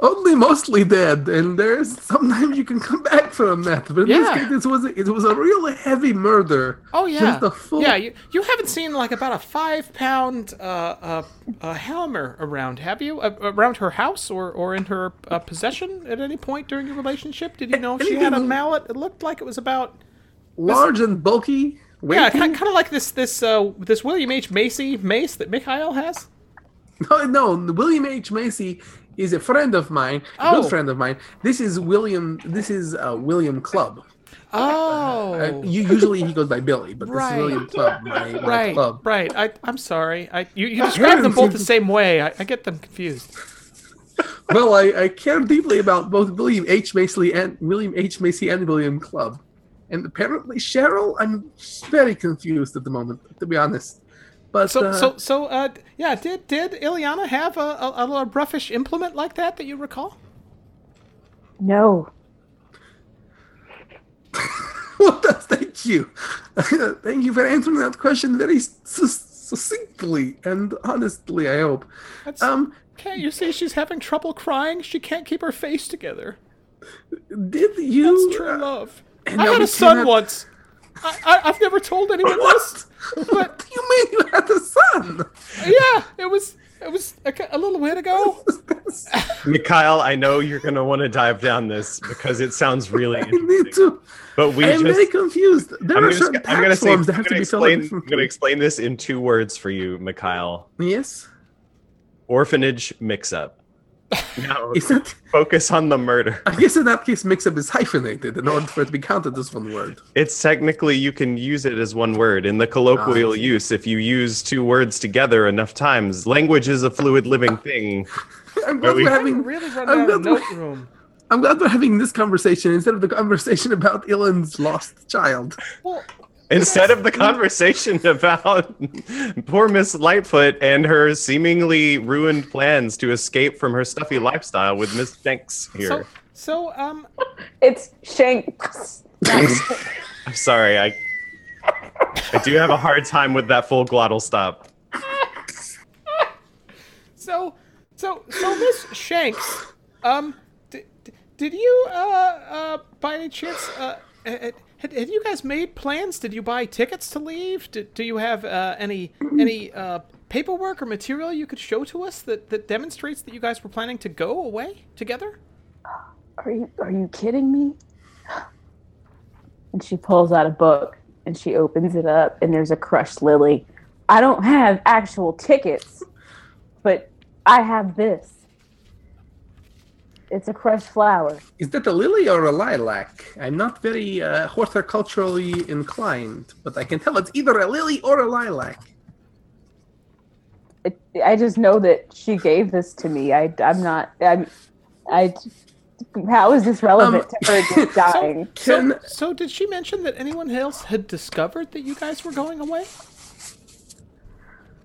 Speaker 4: Only mostly dead, and there's sometimes you can come back from that. But in
Speaker 3: Yeah.
Speaker 4: this case, it was it was a real heavy murder.
Speaker 3: Oh yeah,
Speaker 4: Just a full-
Speaker 3: yeah. You, you haven't seen like about a five pound uh, uh, uh, hammer around, have you? Uh, around her house or, or in her uh, possession at any point during your relationship? Did you know if she had a mallet? It looked like it was about
Speaker 4: Large and bulky.
Speaker 3: yeah, kind, kind of like this this uh, this William H Macy mace that Mikhail has.
Speaker 4: No, no, William H. Macy is a friend of mine, a
Speaker 3: Oh.
Speaker 4: good friend of mine. This is William. This is uh, William Club.
Speaker 3: Oh,
Speaker 4: Uh, you, usually he goes by Billy, but this is William Clubb, my, my
Speaker 3: right,
Speaker 4: club.
Speaker 3: right. I I'm sorry. I you, you [LAUGHS] described them both the [LAUGHS] same way. I, I get them confused.
Speaker 4: Well, I, I care deeply about both William H. Macy and William H. Macy and William Clubb. And apparently Cheryl, I'm very confused at the moment, to be honest. But
Speaker 3: So
Speaker 4: uh,
Speaker 3: so so uh, yeah. Did did Ileana have a, a, a roughish implement like that that you recall?
Speaker 2: no. [LAUGHS]
Speaker 4: well, that's- thank you, [LAUGHS] thank you for answering that question very succinctly and honestly. I hope.
Speaker 3: That's,
Speaker 4: Um,
Speaker 3: can't you see she's having trouble crying? She can't keep her face together.
Speaker 4: did you?
Speaker 3: That's true
Speaker 4: uh,
Speaker 3: love.
Speaker 4: And [CLEARS THROAT]
Speaker 3: I had a son
Speaker 4: cannot-
Speaker 3: once. I, I, I've never told anyone this.
Speaker 4: What? what do you mean you had a son?
Speaker 3: Yeah, it was it was a, a little bit ago. [LAUGHS] [LAUGHS]
Speaker 5: Mikhail, I know you're gonna want to dive down this because it sounds [LAUGHS] really
Speaker 4: I
Speaker 5: interesting.
Speaker 4: need to.
Speaker 5: But we
Speaker 4: I'm
Speaker 5: just
Speaker 4: very confused. There
Speaker 5: I'm
Speaker 4: are
Speaker 5: gonna,
Speaker 4: certain
Speaker 5: I'm gonna say,
Speaker 4: that
Speaker 5: I'm
Speaker 4: have to
Speaker 5: gonna
Speaker 4: be filled out
Speaker 5: explain, I'm gonna explain this in two words for you, Mikhail.
Speaker 4: Yes.
Speaker 5: Orphanage mix-up. Now, [LAUGHS]
Speaker 4: Is that?
Speaker 5: focus on the murder.
Speaker 4: I guess in that case, mix-up is hyphenated in order for it to be counted as one word.
Speaker 5: It's technically you can use it as one word in the colloquial
Speaker 4: Ah.
Speaker 5: use if you use two words together enough times. Language is a fluid living thing. [LAUGHS]
Speaker 4: I'm glad
Speaker 5: we-
Speaker 4: we're
Speaker 3: I'm
Speaker 4: having.
Speaker 3: really run
Speaker 4: I'm glad
Speaker 3: note
Speaker 4: we're-
Speaker 3: room.
Speaker 4: I'm glad we're having this conversation instead of the conversation about Illyn's lost child.
Speaker 3: Well,
Speaker 5: Instead of the [LAUGHS] conversation about poor Miss Lightfoot and her seemingly ruined plans to escape from her stuffy lifestyle with Miss Shanks here.
Speaker 3: so um
Speaker 2: It's Shanks.
Speaker 5: I'm sorry, I I do have a hard time with that full glottal stop.
Speaker 3: so so so Miss Shanks, um, did, did you uh uh by any chance uh had, had had you guys made plans? Did you buy tickets to leave? Did, do you have uh, any any uh paperwork or material you could show to us that that demonstrates that you guys were planning to go away together?
Speaker 2: Are you are you kidding me? And she pulls out a book and she opens it up and there's a crushed lily. I don't have actual tickets, but I have this. It's a crushed flower.
Speaker 4: Is that a lily or a lilac? I'm not very uh, horticulturally inclined, but I can tell it's either a lily or a lilac.
Speaker 2: It, I just know that she gave this to me. I I'm not I'm I how is this relevant
Speaker 4: Um,
Speaker 2: to her just [LAUGHS] dying?
Speaker 3: So,
Speaker 4: Can
Speaker 3: so did she mention that anyone else had discovered that you guys were going away?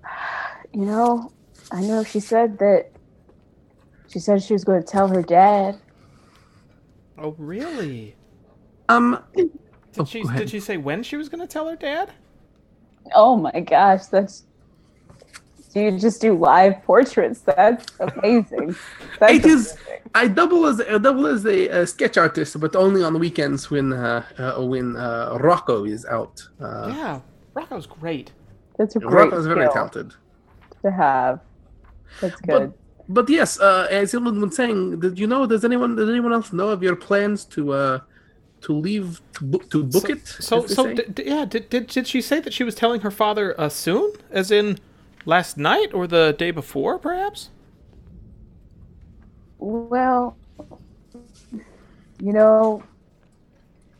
Speaker 3: [SIGHS]
Speaker 2: You know, I know she said that. She said she was going to tell her dad.
Speaker 3: Oh, really?
Speaker 4: Um,
Speaker 3: Did
Speaker 4: Oh,
Speaker 3: she
Speaker 4: go
Speaker 3: did she say when she was going to tell her dad?
Speaker 2: Oh my gosh, that's. Do you just do live portraits? That's amazing. [LAUGHS] That's
Speaker 4: It is-
Speaker 2: amazing.
Speaker 4: I double as I double as a, uh sketch artist, but only on the weekends when uh, uh, when uh, Rocco is out. Uh,
Speaker 3: yeah, Rocco's great.
Speaker 2: That's a great
Speaker 4: Rocco's is very talented.
Speaker 2: to have. That's good.
Speaker 4: But yes, uh, as Illyn was saying, did you know? Does anyone does anyone else know of your plans to uh, to leave to book to book
Speaker 3: so,
Speaker 4: it?
Speaker 3: So so d- d- yeah, did, did did she say that she was telling her father uh, soon, as in last night or the day before, perhaps?
Speaker 2: Well, you know,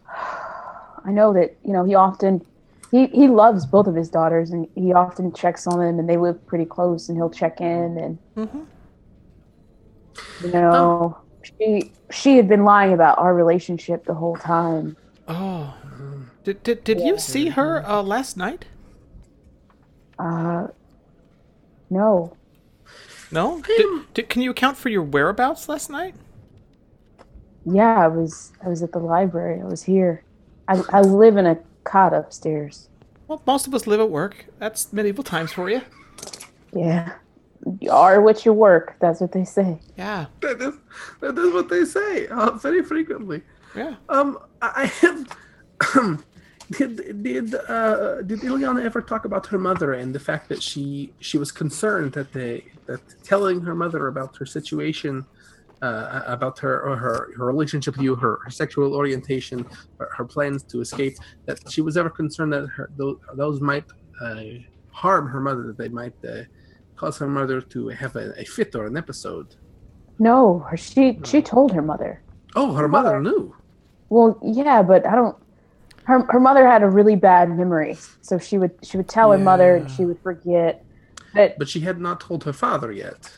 Speaker 2: I know that you know he often he he loves both of his daughters, and he often checks on them, and they live pretty close, and he'll check in, and
Speaker 3: Mm-hmm.
Speaker 2: You know, she she had been lying about our relationship the whole time.
Speaker 3: Oh, did did, did you see her uh, last night?
Speaker 2: Uh, no,
Speaker 3: No. Did, did, can you account for your whereabouts last night?
Speaker 2: yeah, I was I was at the library. I was here. I I live in a cot upstairs.
Speaker 3: Well, most of us live at work. That's medieval times for you.
Speaker 2: Yeah, you are what you work. That's what they say.
Speaker 3: Yeah,
Speaker 4: that is that is what they say uh, very frequently.
Speaker 3: yeah.
Speaker 4: Um, I I have. [CLEARS THROAT] did did uh, did Ileana ever talk about her mother and the fact that she she was concerned that they that telling her mother about her situation, uh, about her or her her relationship with you, her, her sexual orientation, her, her plans to escape, that she was ever concerned that her those, those might uh, harm her mother, that they might uh, cause her mother to have a, a fit or an episode.
Speaker 2: No, her, she she told her mother.
Speaker 4: Oh, her mother knew.
Speaker 2: Well, yeah, but I don't. Her her mother had a really bad memory, so she would she would tell her mother and she would forget. But
Speaker 4: But she had not told her father yet.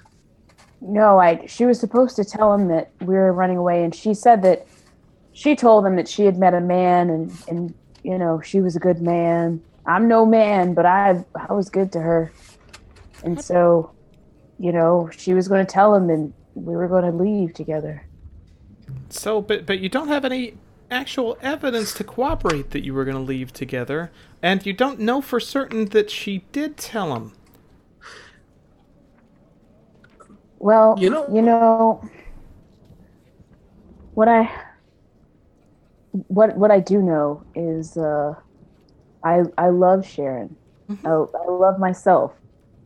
Speaker 2: no, I she was supposed to tell him that we were running away, and she said that she told him that she had met a man and and you know she was a good man. I'm no man, but I I was good to her, and so, you know, she was going to tell him, and we were going to leave together.
Speaker 3: So, but but you don't have any actual evidence to corroborate that you were going to leave together, and you don't know for certain that she did tell him.
Speaker 2: Well,
Speaker 4: You know-
Speaker 2: you know, what I what what I do know is uh, I I love Sharon. I, I love myself,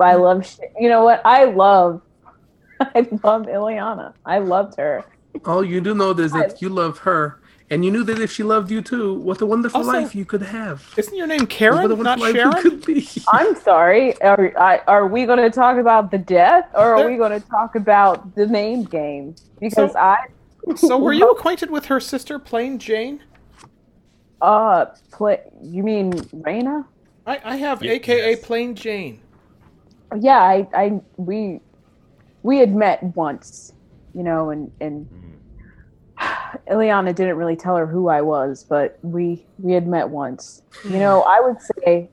Speaker 2: but I love Sh- you know what I love. [LAUGHS] I love Ileana. I loved her.
Speaker 4: All you do know is that you love her, and you knew that if she loved you too, what a wonderful
Speaker 3: Also-
Speaker 4: life you could have.
Speaker 3: Isn't your name
Speaker 4: What a
Speaker 3: Karen,
Speaker 4: wonderful
Speaker 3: not
Speaker 4: life you
Speaker 3: Sharon?
Speaker 4: could be. [LAUGHS]
Speaker 2: I'm sorry. Are I, are we going to talk about the death, or are we going to talk about the name game? Because
Speaker 3: So-
Speaker 2: I
Speaker 3: So, were you [LAUGHS] acquainted with her sister, Plain Jane?
Speaker 2: uh play. You mean Raina?
Speaker 3: I, I have
Speaker 5: Ye-
Speaker 3: AKA
Speaker 5: yes.
Speaker 3: Plain Jane.
Speaker 2: Yeah i i we we had met once you know and and mm. Ileana didn't really tell her who I was, but we we had met once. You mm. know, I would say,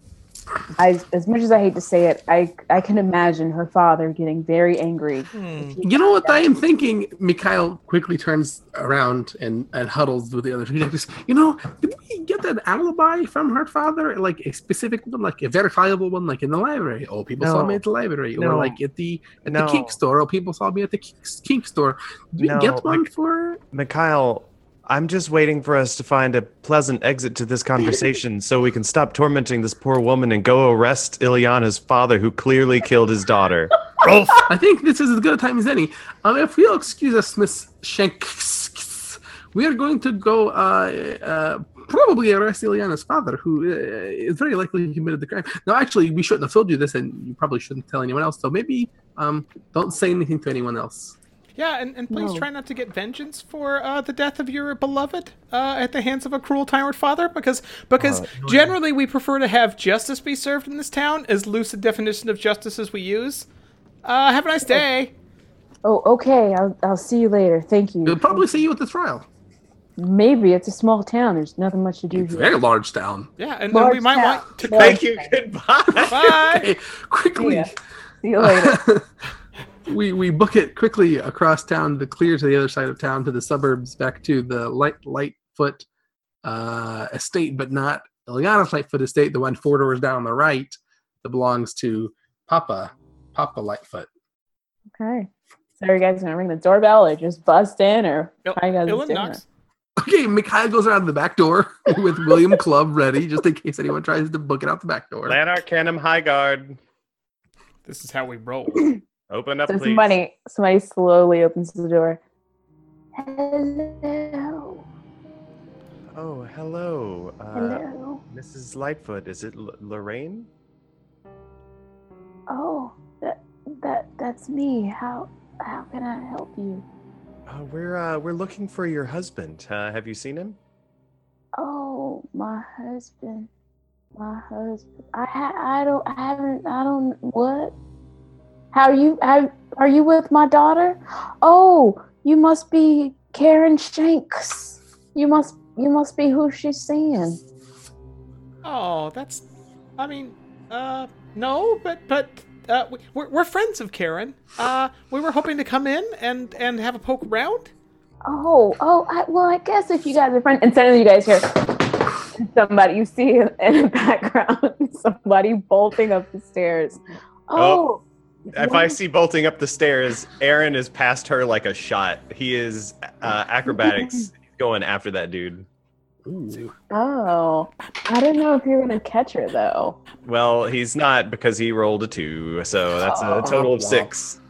Speaker 2: I as much as I hate to say it, I I can imagine her father getting very angry.
Speaker 3: Hmm.
Speaker 4: You know what I am thinking? Mikhail quickly turns around and, and huddles with the other two detectives. You know, did we get an alibi from her father? Like a specific one, like a verifiable one, like in the library? Oh, people saw me at the library. Or
Speaker 5: No.
Speaker 4: like at the at
Speaker 5: No.
Speaker 4: the kink store. Oh, people saw me at the kink, kink store. Did we
Speaker 5: No,
Speaker 4: get one
Speaker 5: like-
Speaker 4: for
Speaker 5: Mikhail, I'm just waiting for us to find a pleasant exit to this conversation so we can stop tormenting this poor woman and go arrest Ilyana's father who clearly killed his daughter.
Speaker 4: I think this is as good a time as any. Um, if you'll excuse us, Miss Shanks, we are going to go uh, uh, probably arrest Ileana's father, who uh, is very likely committed the crime. Now, actually, we shouldn't have told you this, and you probably shouldn't tell anyone else. So maybe um, don't say anything to anyone else.
Speaker 3: Yeah, and, and please
Speaker 2: No.
Speaker 3: try not to get vengeance for uh, the death of your beloved uh, at the hands of a cruel tyrant father, because because generally we prefer to have justice be served in this town, as loose a definition of justice as we use. Uh, have a nice day.
Speaker 2: Oh, okay. I'll I'll see you later. Thank you.
Speaker 4: We'll probably see you at the trial.
Speaker 2: Maybe it's a small town. There's nothing much to do
Speaker 4: It's a
Speaker 2: here.
Speaker 4: very large town.
Speaker 3: Yeah, and, and
Speaker 2: Large
Speaker 3: we might
Speaker 2: town.
Speaker 3: want to
Speaker 2: Large
Speaker 5: Thank you. Goodbye.
Speaker 3: Bye.
Speaker 4: Hey, [LAUGHS] quickly,
Speaker 2: Yeah. See you later. [LAUGHS]
Speaker 4: we we book it quickly across town to clear to the other side of town to the suburbs back to the light lightfoot uh estate but not Ileana's lightfoot estate the one four doors down on the right that belongs to papa papa lightfoot
Speaker 2: Okay. So are you guys gonna ring the doorbell or just bust in or
Speaker 3: Il-
Speaker 2: how you guys Illyn
Speaker 3: knocks.
Speaker 4: okay mikhail goes around the back door [LAUGHS] with william club ready just in case anyone tries to book it out the back door
Speaker 5: Lan Arcanum High Guard.
Speaker 3: This is how we roll. [CLEARS THROAT]
Speaker 5: Open up,
Speaker 2: So
Speaker 5: please.
Speaker 2: somebody somebody slowly opens the door. Hello.
Speaker 5: Oh, hello. Uh,
Speaker 2: Hello.
Speaker 5: Mrs. Lightfoot. Is it L- Lorraine?
Speaker 2: Oh, that that that's me. How how can I help you?
Speaker 5: Uh, we're uh, we're looking for your husband. Uh, have you seen him?
Speaker 2: Oh, my husband. My husband. I ha- I don't I haven't I don't what? How you how, are you with my daughter? Oh, you must be Karen Shanks. You must you must be who she's seeing.
Speaker 3: Oh, that's. I mean, uh, no, but but uh, we- we're we're friends of Karen. Uh, we were hoping to come in and and have a poke around.
Speaker 2: Oh, oh, I, well, I guess if you guys are friends, and suddenly you guys hear somebody, you see in in the [LAUGHS] background somebody bolting up the stairs. Oh,
Speaker 5: If I see bolting up the stairs, Aaron is past her like a shot. He is uh, acrobatics. [LAUGHS] Going after that dude.
Speaker 4: Ooh.
Speaker 2: oh, I don't know if you're gonna catch her though.
Speaker 5: Well, he's not because he rolled a two, so that's a
Speaker 2: Oh.
Speaker 5: total of six.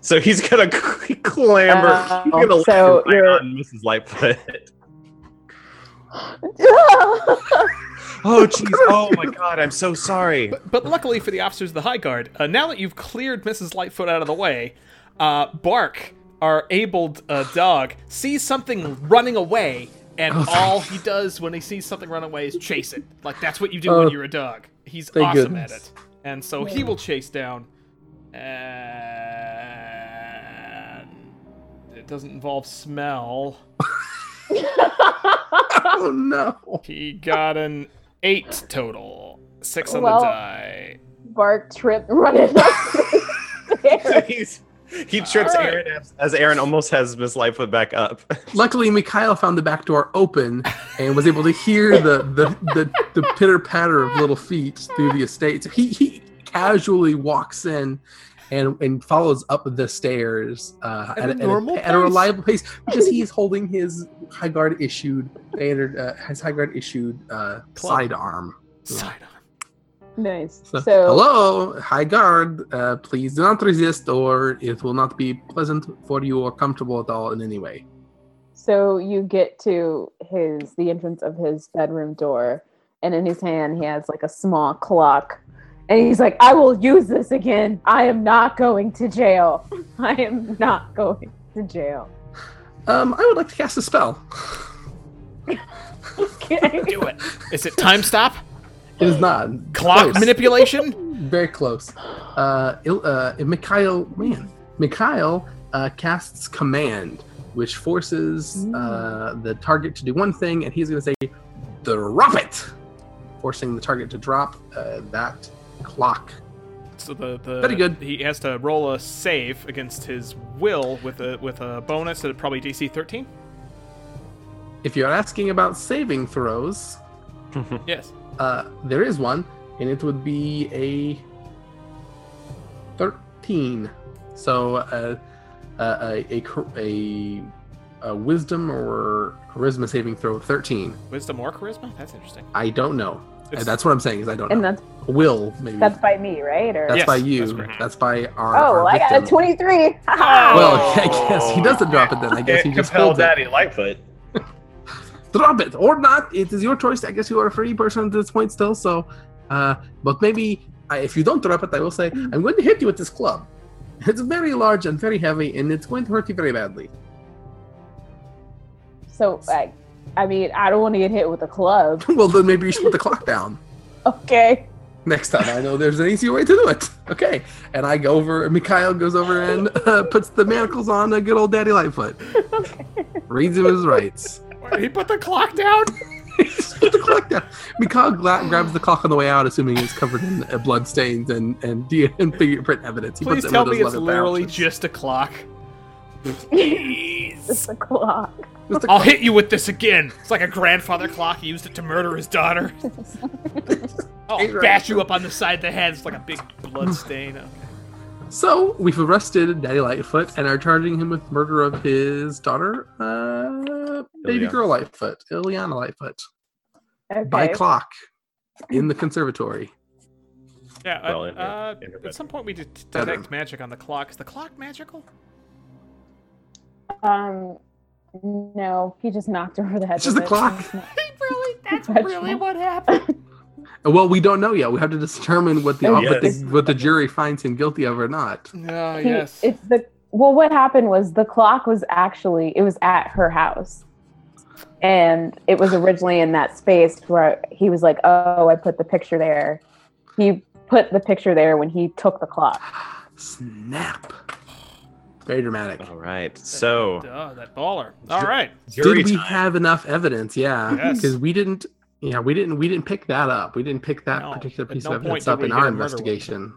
Speaker 5: So he's gonna [LAUGHS] clamber. he's
Speaker 2: Oh,
Speaker 5: gonna
Speaker 2: so
Speaker 5: right
Speaker 2: you're-
Speaker 5: on Mrs. Lightfoot. [LAUGHS] Oh jeez! Oh my god! I'm so sorry.
Speaker 3: But, but luckily for the officers of the High Guard, uh, now that you've cleared Mrs. Lightfoot out of the way, uh, Bark, our abled uh, dog, sees something running away, and
Speaker 4: Oh,
Speaker 3: all he does when he sees something run away is chase it. Like that's what you do
Speaker 4: Oh,
Speaker 3: when you're a dog. He's awesome
Speaker 4: goodness.
Speaker 3: at it, and so he will chase down. And it doesn't involve smell. [LAUGHS]
Speaker 4: oh no
Speaker 3: He got an eight total, six on
Speaker 2: Well-
Speaker 3: the die.
Speaker 2: Bark tripped running up the stairs. [LAUGHS]
Speaker 5: He's, he trips
Speaker 3: All right.
Speaker 5: Aaron as, as Aaron almost has Miss Lightfoot back up. [LAUGHS]
Speaker 4: Luckily, Mikhail found the back door open and was able to hear the the, the, the pitter patter of little feet through the estate. So he, he casually walks in and, and follows up the stairs uh,
Speaker 3: At a
Speaker 4: at,
Speaker 3: normal
Speaker 4: at a reliable pace because he is holding his high guard issued standard uh, his high guard issued uh,
Speaker 3: Club.
Speaker 4: sidearm.
Speaker 3: Sidearm.
Speaker 2: Nice.
Speaker 4: So,
Speaker 2: So,
Speaker 4: hello, high guard. Uh, please do not resist, or it will not be pleasant for you or comfortable at all in any way.
Speaker 2: so you get to his the entrance of his bedroom door, and in his hand he has like a small clock, and he's like, "I will use this again. I am not going to jail. [LAUGHS] I am not going to jail."
Speaker 4: Um, I would like to cast a spell.
Speaker 2: Okay.
Speaker 3: Do it. Is it time stop?
Speaker 4: It is not
Speaker 3: Clock
Speaker 4: Close.
Speaker 3: manipulation?
Speaker 4: Very close. Uh, Il- uh, Mikhail, man, Mikhail uh, casts command, which forces uh, the target to do one thing, and he's going to say, "Drop it," forcing the target to drop uh, that clock.
Speaker 3: So the, the
Speaker 4: Very good.
Speaker 3: He has to roll a save against his will with a with a bonus at probably DC 13.
Speaker 4: If you're asking about saving throws, [LAUGHS]
Speaker 3: Yes.
Speaker 4: uh, there is one, and it would be a 13. So uh, uh, a, a, a, a wisdom or charisma saving throw of 13.
Speaker 3: Wisdom or charisma? That's interesting.
Speaker 4: I don't know.
Speaker 3: It's-
Speaker 4: that's what I'm saying is I don't
Speaker 2: and
Speaker 4: know.
Speaker 2: that's
Speaker 4: Will maybe.
Speaker 2: that's by me, right? Or
Speaker 4: That's
Speaker 3: Yes,
Speaker 4: by you.
Speaker 3: that's
Speaker 4: That's, by our.
Speaker 2: oh,
Speaker 4: our
Speaker 2: I got a
Speaker 4: victim.
Speaker 2: twenty-three. [LAUGHS]
Speaker 4: Well, [LAUGHS] I guess he doesn't drop it then. I guess he just
Speaker 5: compel
Speaker 4: holds it.
Speaker 5: Daddy Lightfoot. [LAUGHS]
Speaker 4: drop it or not. It is your choice. I guess you are a free person at this point still. So, uh, but maybe uh, if you don't drop it, I will say I'm going to hit you with this club. It's very large and very heavy, and it's going to hurt you very badly.
Speaker 2: So, I, I mean, I don't want to get hit with a club. [LAUGHS]
Speaker 4: well, then maybe you should put the clock down
Speaker 2: Okay.
Speaker 4: next time. I know there's an easier way to do it. Okay, and I go over. Mikhail goes over and uh, puts the manacles on a good old Daddy Lightfoot. [LAUGHS] Reads him his rights.
Speaker 3: He put the clock down? [LAUGHS]
Speaker 4: Just put the clock like that. Mikhail gla- grabs the clock on the way out, assuming it's covered in uh, blood stains and and, D- and fingerprint evidence. He
Speaker 3: Please
Speaker 4: puts it in
Speaker 3: tell
Speaker 4: one
Speaker 3: me it's literally
Speaker 4: pouches.
Speaker 3: just a clock.
Speaker 2: It's a clock.
Speaker 4: Just a
Speaker 3: I'll
Speaker 4: clock.
Speaker 3: hit you with this again. It's like a grandfather clock. He used it to murder his daughter. [LAUGHS] I'll bash you up on the side of the head. It's like a big blood [LAUGHS] stain. Okay.
Speaker 4: So we've arrested Daddy Lightfoot and are charging him with murder of his daughter, uh, baby
Speaker 5: Ileana.
Speaker 4: girl Lightfoot, Ileana Lightfoot,
Speaker 2: Okay.
Speaker 4: by clock in the conservatory.
Speaker 3: Yeah. uh,
Speaker 5: Well, in
Speaker 3: uh,
Speaker 5: in
Speaker 3: at some point, we did detect magic on the clock. Is the clock magical?
Speaker 2: Um, no, he just knocked over the head.
Speaker 4: It's just
Speaker 2: with
Speaker 4: a
Speaker 2: it.
Speaker 4: clock. [LAUGHS]
Speaker 3: Really? [LAUGHS] That's
Speaker 2: That's
Speaker 3: really what happened. [LAUGHS]
Speaker 4: Well, we don't know yet. We have to determine what the,
Speaker 2: Oh,
Speaker 4: what, the
Speaker 5: yes.
Speaker 4: what the jury finds him guilty of or not.
Speaker 3: Oh,
Speaker 2: he-
Speaker 3: yes.
Speaker 2: It's the well. What happened was the clock was actually it was at her house, and it was originally in that space where he was like, "Oh, I put the picture there." He put the picture there when he took the clock. [SIGHS]
Speaker 4: Snap. Very dramatic.
Speaker 5: All right. So,
Speaker 3: Duh, that baller. All right.
Speaker 5: jury
Speaker 4: Did we
Speaker 5: time.
Speaker 4: have enough evidence? Yeah,
Speaker 3: Yes.
Speaker 4: because we didn't. Yeah, we didn't. We didn't pick that up. We didn't pick that
Speaker 3: No,
Speaker 4: particular piece
Speaker 3: no
Speaker 4: of evidence up in our
Speaker 3: a weapon.
Speaker 4: investigation.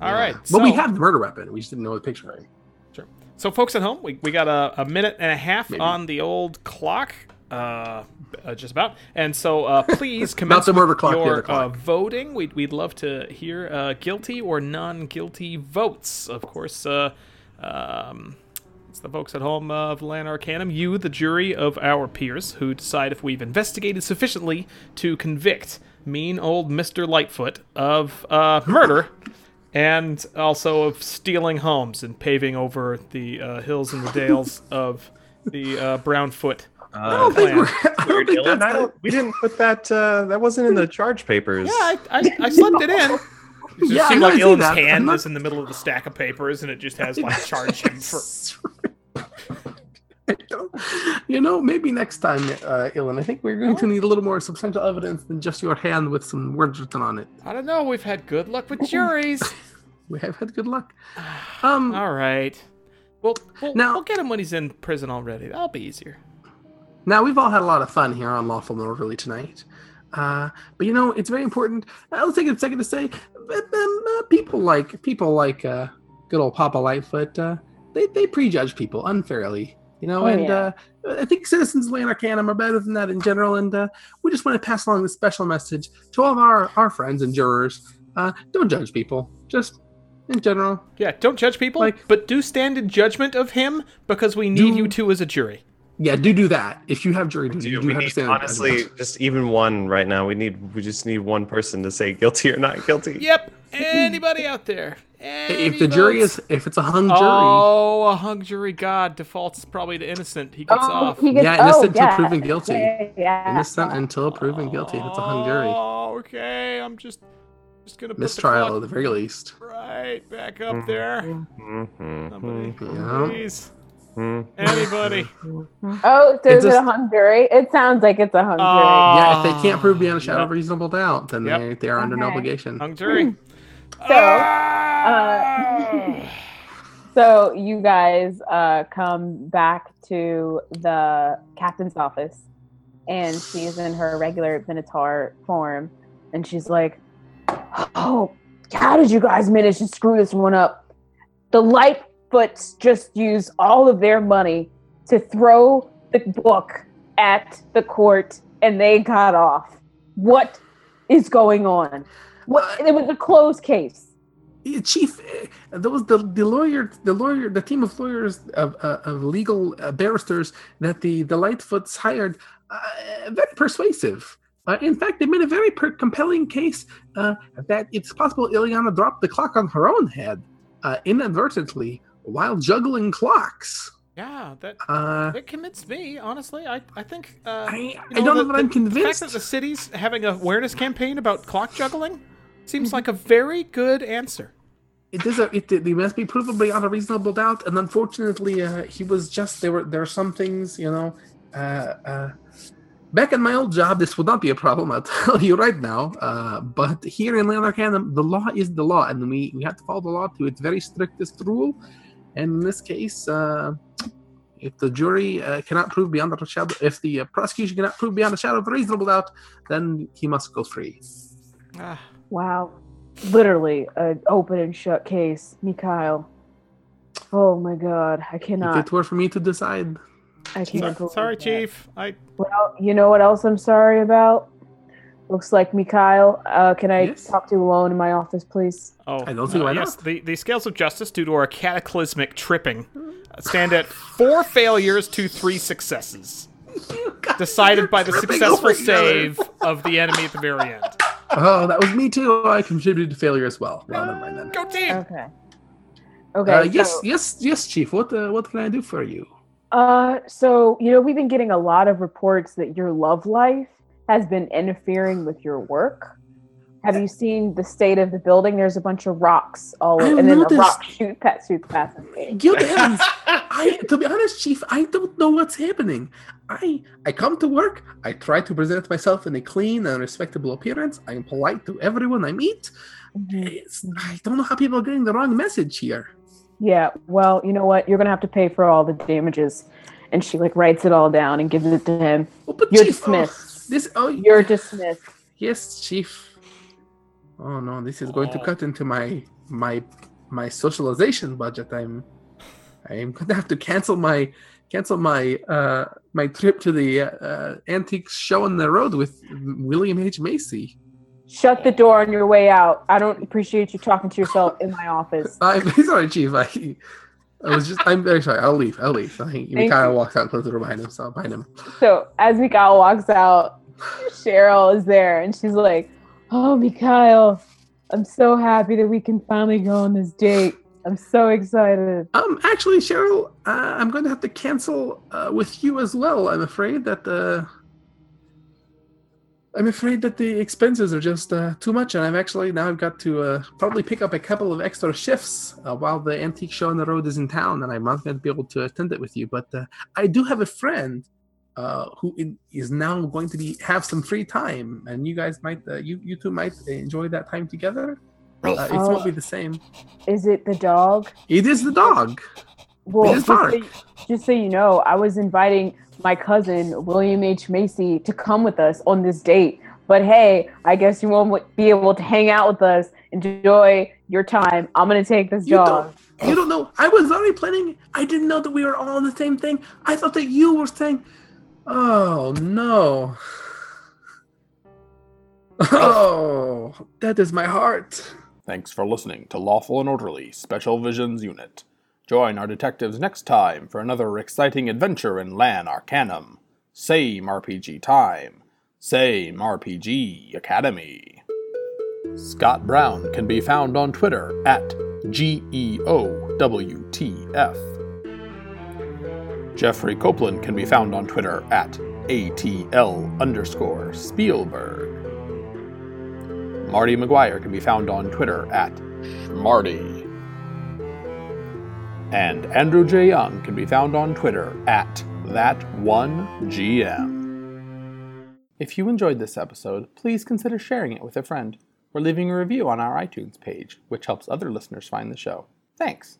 Speaker 3: All
Speaker 4: Yeah.
Speaker 3: right.
Speaker 4: but we have the murder weapon. We just didn't know the picture.
Speaker 3: Sure. So, folks at home, we, we got a, a minute and a half
Speaker 4: Maybe.
Speaker 3: on the old clock, uh, uh, just about. And so, uh, [LAUGHS] please commence
Speaker 4: the murder
Speaker 3: with
Speaker 4: clock, the
Speaker 3: your
Speaker 4: other clock.
Speaker 3: Uh, voting. We'd, we'd love to hear uh, guilty or non-guilty votes. Of course, uh, um, it's the folks at home of Lan Arcanum, you, the jury of our peers, who decide if we've investigated sufficiently to convict mean old Mister Lightfoot of uh, murder [LAUGHS] and also of stealing homes and paving over the uh, hills and the dales of the uh, Brownfoot.
Speaker 4: I don't think we're. I don't think that's.
Speaker 5: I don't, we didn't put that. Uh, that wasn't in the charge papers.
Speaker 3: Yeah, I, I, I slipped it in. [LAUGHS] It just
Speaker 4: Yeah,
Speaker 3: seemed
Speaker 4: I
Speaker 3: like
Speaker 4: see
Speaker 3: Illyn's
Speaker 4: that. I'm
Speaker 3: hand
Speaker 4: not-
Speaker 3: is in the middle of the stack of papers, and it just has like [LAUGHS] charge him for. [LAUGHS]
Speaker 4: you know, maybe next time, uh, Ilan. I think we're going to need a little more substantial evidence than just your hand with some words written on it.
Speaker 3: I don't know. We've had good luck with [LAUGHS] juries.
Speaker 4: We have had good luck. [SIGHS] Um,
Speaker 3: All right. Well, we'll,
Speaker 4: Now-
Speaker 3: we'll get him when he's in prison already. That'll be easier.
Speaker 4: Now we've all had a lot of fun here on Lawful and Orderly tonight, uh, but you know it's very important. Let's take a second to say, people like people like uh, good old Papa Lightfoot, uh, they they prejudge people unfairly, you know.
Speaker 2: Oh,
Speaker 4: and
Speaker 2: yeah.
Speaker 4: uh, I think citizens of Lan Arcanum are better than that in general, and uh, we just want to pass along this special message to all of our our friends and jurors. Uh, don't judge people, just in general.
Speaker 3: Yeah, don't judge people,
Speaker 4: Like-
Speaker 3: but do stand in judgment of him because we need
Speaker 4: Do-
Speaker 3: you two as a jury.
Speaker 4: Yeah, do do that. If you have jury duty, you
Speaker 5: Dude,
Speaker 4: do have to
Speaker 5: need,
Speaker 4: stand
Speaker 5: honestly,
Speaker 4: judgment.
Speaker 5: just even one right now. We need. We just need one person to say guilty or not guilty.
Speaker 3: Yep. Anybody out there?
Speaker 4: if the jury is if it's a hung jury.
Speaker 3: Oh, a hung jury god defaults probably to innocent. He gets off.
Speaker 2: he gets,
Speaker 4: Yeah, innocent
Speaker 2: oh,
Speaker 4: until
Speaker 2: yeah.
Speaker 4: proven guilty.
Speaker 2: Yeah, yeah.
Speaker 4: innocent until proven guilty if it's a hung jury.
Speaker 3: Oh, okay. I'm just just gonna put
Speaker 4: Mistrial
Speaker 3: the
Speaker 4: at the very least.
Speaker 3: right back up there.
Speaker 5: Mhm,
Speaker 3: Somebody,
Speaker 4: Yeah.
Speaker 3: please.
Speaker 5: Mhm.
Speaker 3: Anybody? [LAUGHS]
Speaker 2: Oh, so
Speaker 4: It's
Speaker 2: is it
Speaker 4: a-
Speaker 2: a hung jury? It sounds like it's a hung jury.
Speaker 3: Oh.
Speaker 4: Yeah, if they can't prove beyond a shadow of reasonable doubt, then
Speaker 3: Yep.
Speaker 4: they, they are under an
Speaker 2: Okay.
Speaker 4: obligation. [LAUGHS]
Speaker 3: Hung jury. [LAUGHS]
Speaker 2: So,
Speaker 3: Ah!
Speaker 2: So you guys uh, come back to the captain's office, and she's in her regular Minotaur form, and she's like, "Oh, how did you guys manage to screw this one up? The Lightfoots just used all of their money to throw the book at the court, and they got off. What is going on? What? It was a closed case."
Speaker 4: Chief, uh, those the the lawyer, the lawyer, the team of lawyers of, uh, of legal uh, barristers that the the Lightfoots hired, uh, very persuasive. Uh, in fact, they made a very per- compelling case uh, that it's possible Ileana dropped the clock on her own head uh, inadvertently while juggling clocks.
Speaker 3: Yeah, that
Speaker 4: Uh,
Speaker 3: that convinced me. Honestly, I I think. Uh,
Speaker 4: I,
Speaker 3: you
Speaker 4: I don't know
Speaker 3: the-
Speaker 4: that I'm
Speaker 3: the- The fact
Speaker 4: convinced.
Speaker 3: that the city's having a awareness campaign about clock juggling seems like a very good answer.
Speaker 4: it is a it, it must be proven beyond a reasonable doubt and unfortunately uh, he was just there were there are some things you know uh, uh, back in my old job this would not be a problem i'll [LAUGHS] tell you right now uh, but here in Lan Arcanum, the law is the law and we, we have to follow the law to its very strictest rule and in this case uh, If the jury uh, cannot prove beyond the shadow, if the uh, prosecution cannot prove beyond a shadow of a reasonable doubt, then he must go free.
Speaker 3: Ah,
Speaker 2: Wow. Literally an open and shut case, Mikhail. Oh my god, I cannot.
Speaker 4: If
Speaker 2: cannot.
Speaker 4: it were for me to decide,
Speaker 2: I can't. believe
Speaker 3: sorry,
Speaker 2: that.
Speaker 3: Chief. I
Speaker 2: Well, you know what else I'm sorry about? Looks like Mikhail. Uh, can I
Speaker 4: Yes?
Speaker 2: talk to you alone in my office, please?
Speaker 3: oh
Speaker 4: I don't see why
Speaker 3: yes,
Speaker 4: not.
Speaker 3: the the scales of justice due to our cataclysmic tripping uh, stand at four failures to three successes, [LAUGHS] decided by the successful
Speaker 4: over each other.
Speaker 3: save of the enemy at the very end.
Speaker 4: oh, that was me too. I contributed to failure as well. Well, never mind then.
Speaker 3: Go team!
Speaker 2: Okay. Okay.
Speaker 4: Uh, yes, yes, yes, Chief. What uh, what can I do for you?
Speaker 2: Uh, so you know, we've been getting a lot of reports that your love life has been interfering with your work. Have you seen the state of the building? There's a bunch of rocks all over, and then a
Speaker 4: noticed.
Speaker 2: rock shoot that shoots past me.
Speaker 4: You [LAUGHS] damn- I, to be honest, Chief, I don't know what's happening. I I come to work. I try to present myself in a clean and respectable appearance. I am polite to everyone I meet. Mm-hmm. It's, I don't know how people are getting the wrong message here.
Speaker 2: Yeah. Well, you know what? You're gonna have to pay for all the damages. And she like writes it all down and gives it to him.
Speaker 4: Oh, but
Speaker 2: You're
Speaker 4: Chief, oh,
Speaker 2: dismissed.
Speaker 4: This oh
Speaker 2: You're dismissed.
Speaker 4: yes, Chief. Oh no, this is going to
Speaker 3: Oh.
Speaker 4: cut into my my my socialization budget. I'm I'm going to have to cancel my cancel my uh my trip to the uh, antique show on the road with William H Macy.
Speaker 2: Shut the door on your way out. I don't appreciate you talking to yourself in my office. [LAUGHS]
Speaker 4: I'm sorry, Chief. I, I was just. I'm very sorry. I'll leave. I'll leave. I, Mikhail walks out, and closes the door behind him. So behind him.
Speaker 2: So as Mikhail walks out, Cheryl is there and she's like, Oh, Mikhail, I'm so happy that we can finally go on this date. I'm so excited.
Speaker 4: Um, actually, Cheryl, uh, I'm going to have to cancel uh, with you as well. I'm afraid that the. I'm afraid that the expenses are just uh, too much, and I've actually now I've got to uh, probably pick up a couple of extra shifts uh, while the antique show on the road is in town, and I'm not going to be able to attend it with you. But uh, I do have a friend uh, who in, is now going to be have some free time, and you guys might, uh, you you two might enjoy that time together. Uh, it
Speaker 2: Oh.
Speaker 4: won't be the same.
Speaker 2: Is it the dog?
Speaker 4: It is the dog.
Speaker 2: Well, just so, you- just so you know, I was inviting my cousin William H Macy to come with us on this date. But hey, I guess you won't be able to hang out with us, enjoy your time. I'm gonna take this
Speaker 4: You
Speaker 2: dog.
Speaker 4: don't, you don't know. I was already planning. I didn't know that we were all on the same thing. I thought that you were saying, "Oh no." Oh, that is my heart.
Speaker 1: Thanks for listening to Lawful and Orderly Special Visions Unit. Join our detectives next time for another exciting adventure in Lan Arcanum. Same RPG time, same RPG Academy. Scott Brown can be found on Twitter at E GEOWTF. Jeffrey Copeland can be found on Twitter at ATL underscore Spielberg. Marty McGuire can be found on Twitter at Schmarty. And Andrew J. Young can be found on Twitter at That1GM. If you enjoyed this episode, please consider sharing it with a friend or leaving a review on our iTunes page, which helps other listeners find the show. Thanks.